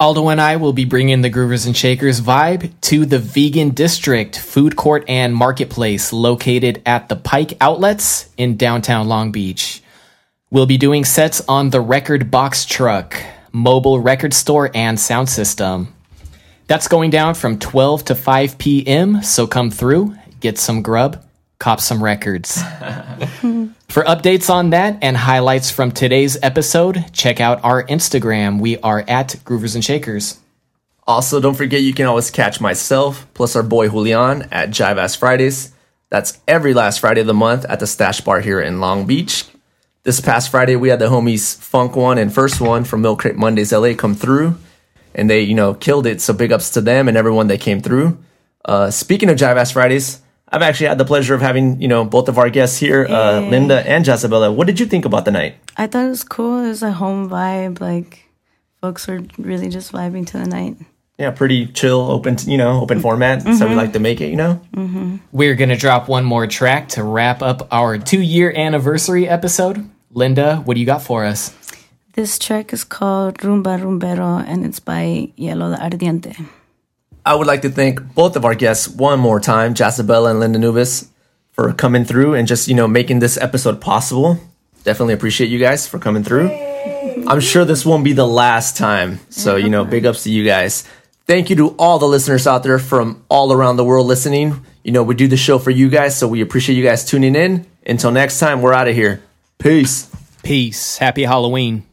Aldo and I will be bringing the Groovers and Shakers vibe to the Vegan District food court and marketplace located at the Pike Outlets in downtown Long Beach. We'll be doing sets on the Record Box Truck, mobile record store, and sound system. That's going down from 12 to 5 p.m., so come through, get some grub, cop some records. For updates on that and highlights from today's episode, check out our Instagram. We are at Groovers and Shakers. Also, don't forget you can always catch myself plus our boy Julian at Jive Ass Fridays. That's every last Friday of the month at the Stash Bar here in Long Beach. This past Friday, we had the homies Funk One and First One from Milk Crate Mondays LA come through, and they, you know, killed it. So big ups to them and everyone that came through. Uh, speaking of Jive Ass Fridays, I've actually had the pleasure of having, you know, both of our guests here, uh, Hey. Linda and Jazzabella. What did you think about the night? I thought it was cool. It was a home vibe. Like folks were really just vibing to the night. Yeah, pretty chill, open, you know, open format. So we like to make it, you know. Mm-hmm. We're going to drop one more track to wrap up our two year anniversary episode. Linda, what do you got for us? This track is called Rumba Rumbero and it's by Hielo de Ardiente. I would like to thank both of our guests one more time, Jazzabella and Linda Nuves, for coming through and just, you know, making this episode possible. Definitely appreciate you guys for coming through. I'm sure this won't be the last time. So, you know, big ups to you guys. Thank you to all the listeners out there from all around the world listening. You know, we do the show for you guys, so we appreciate you guys tuning in. Until next time, we're out of here. Peace. Peace. Happy Halloween.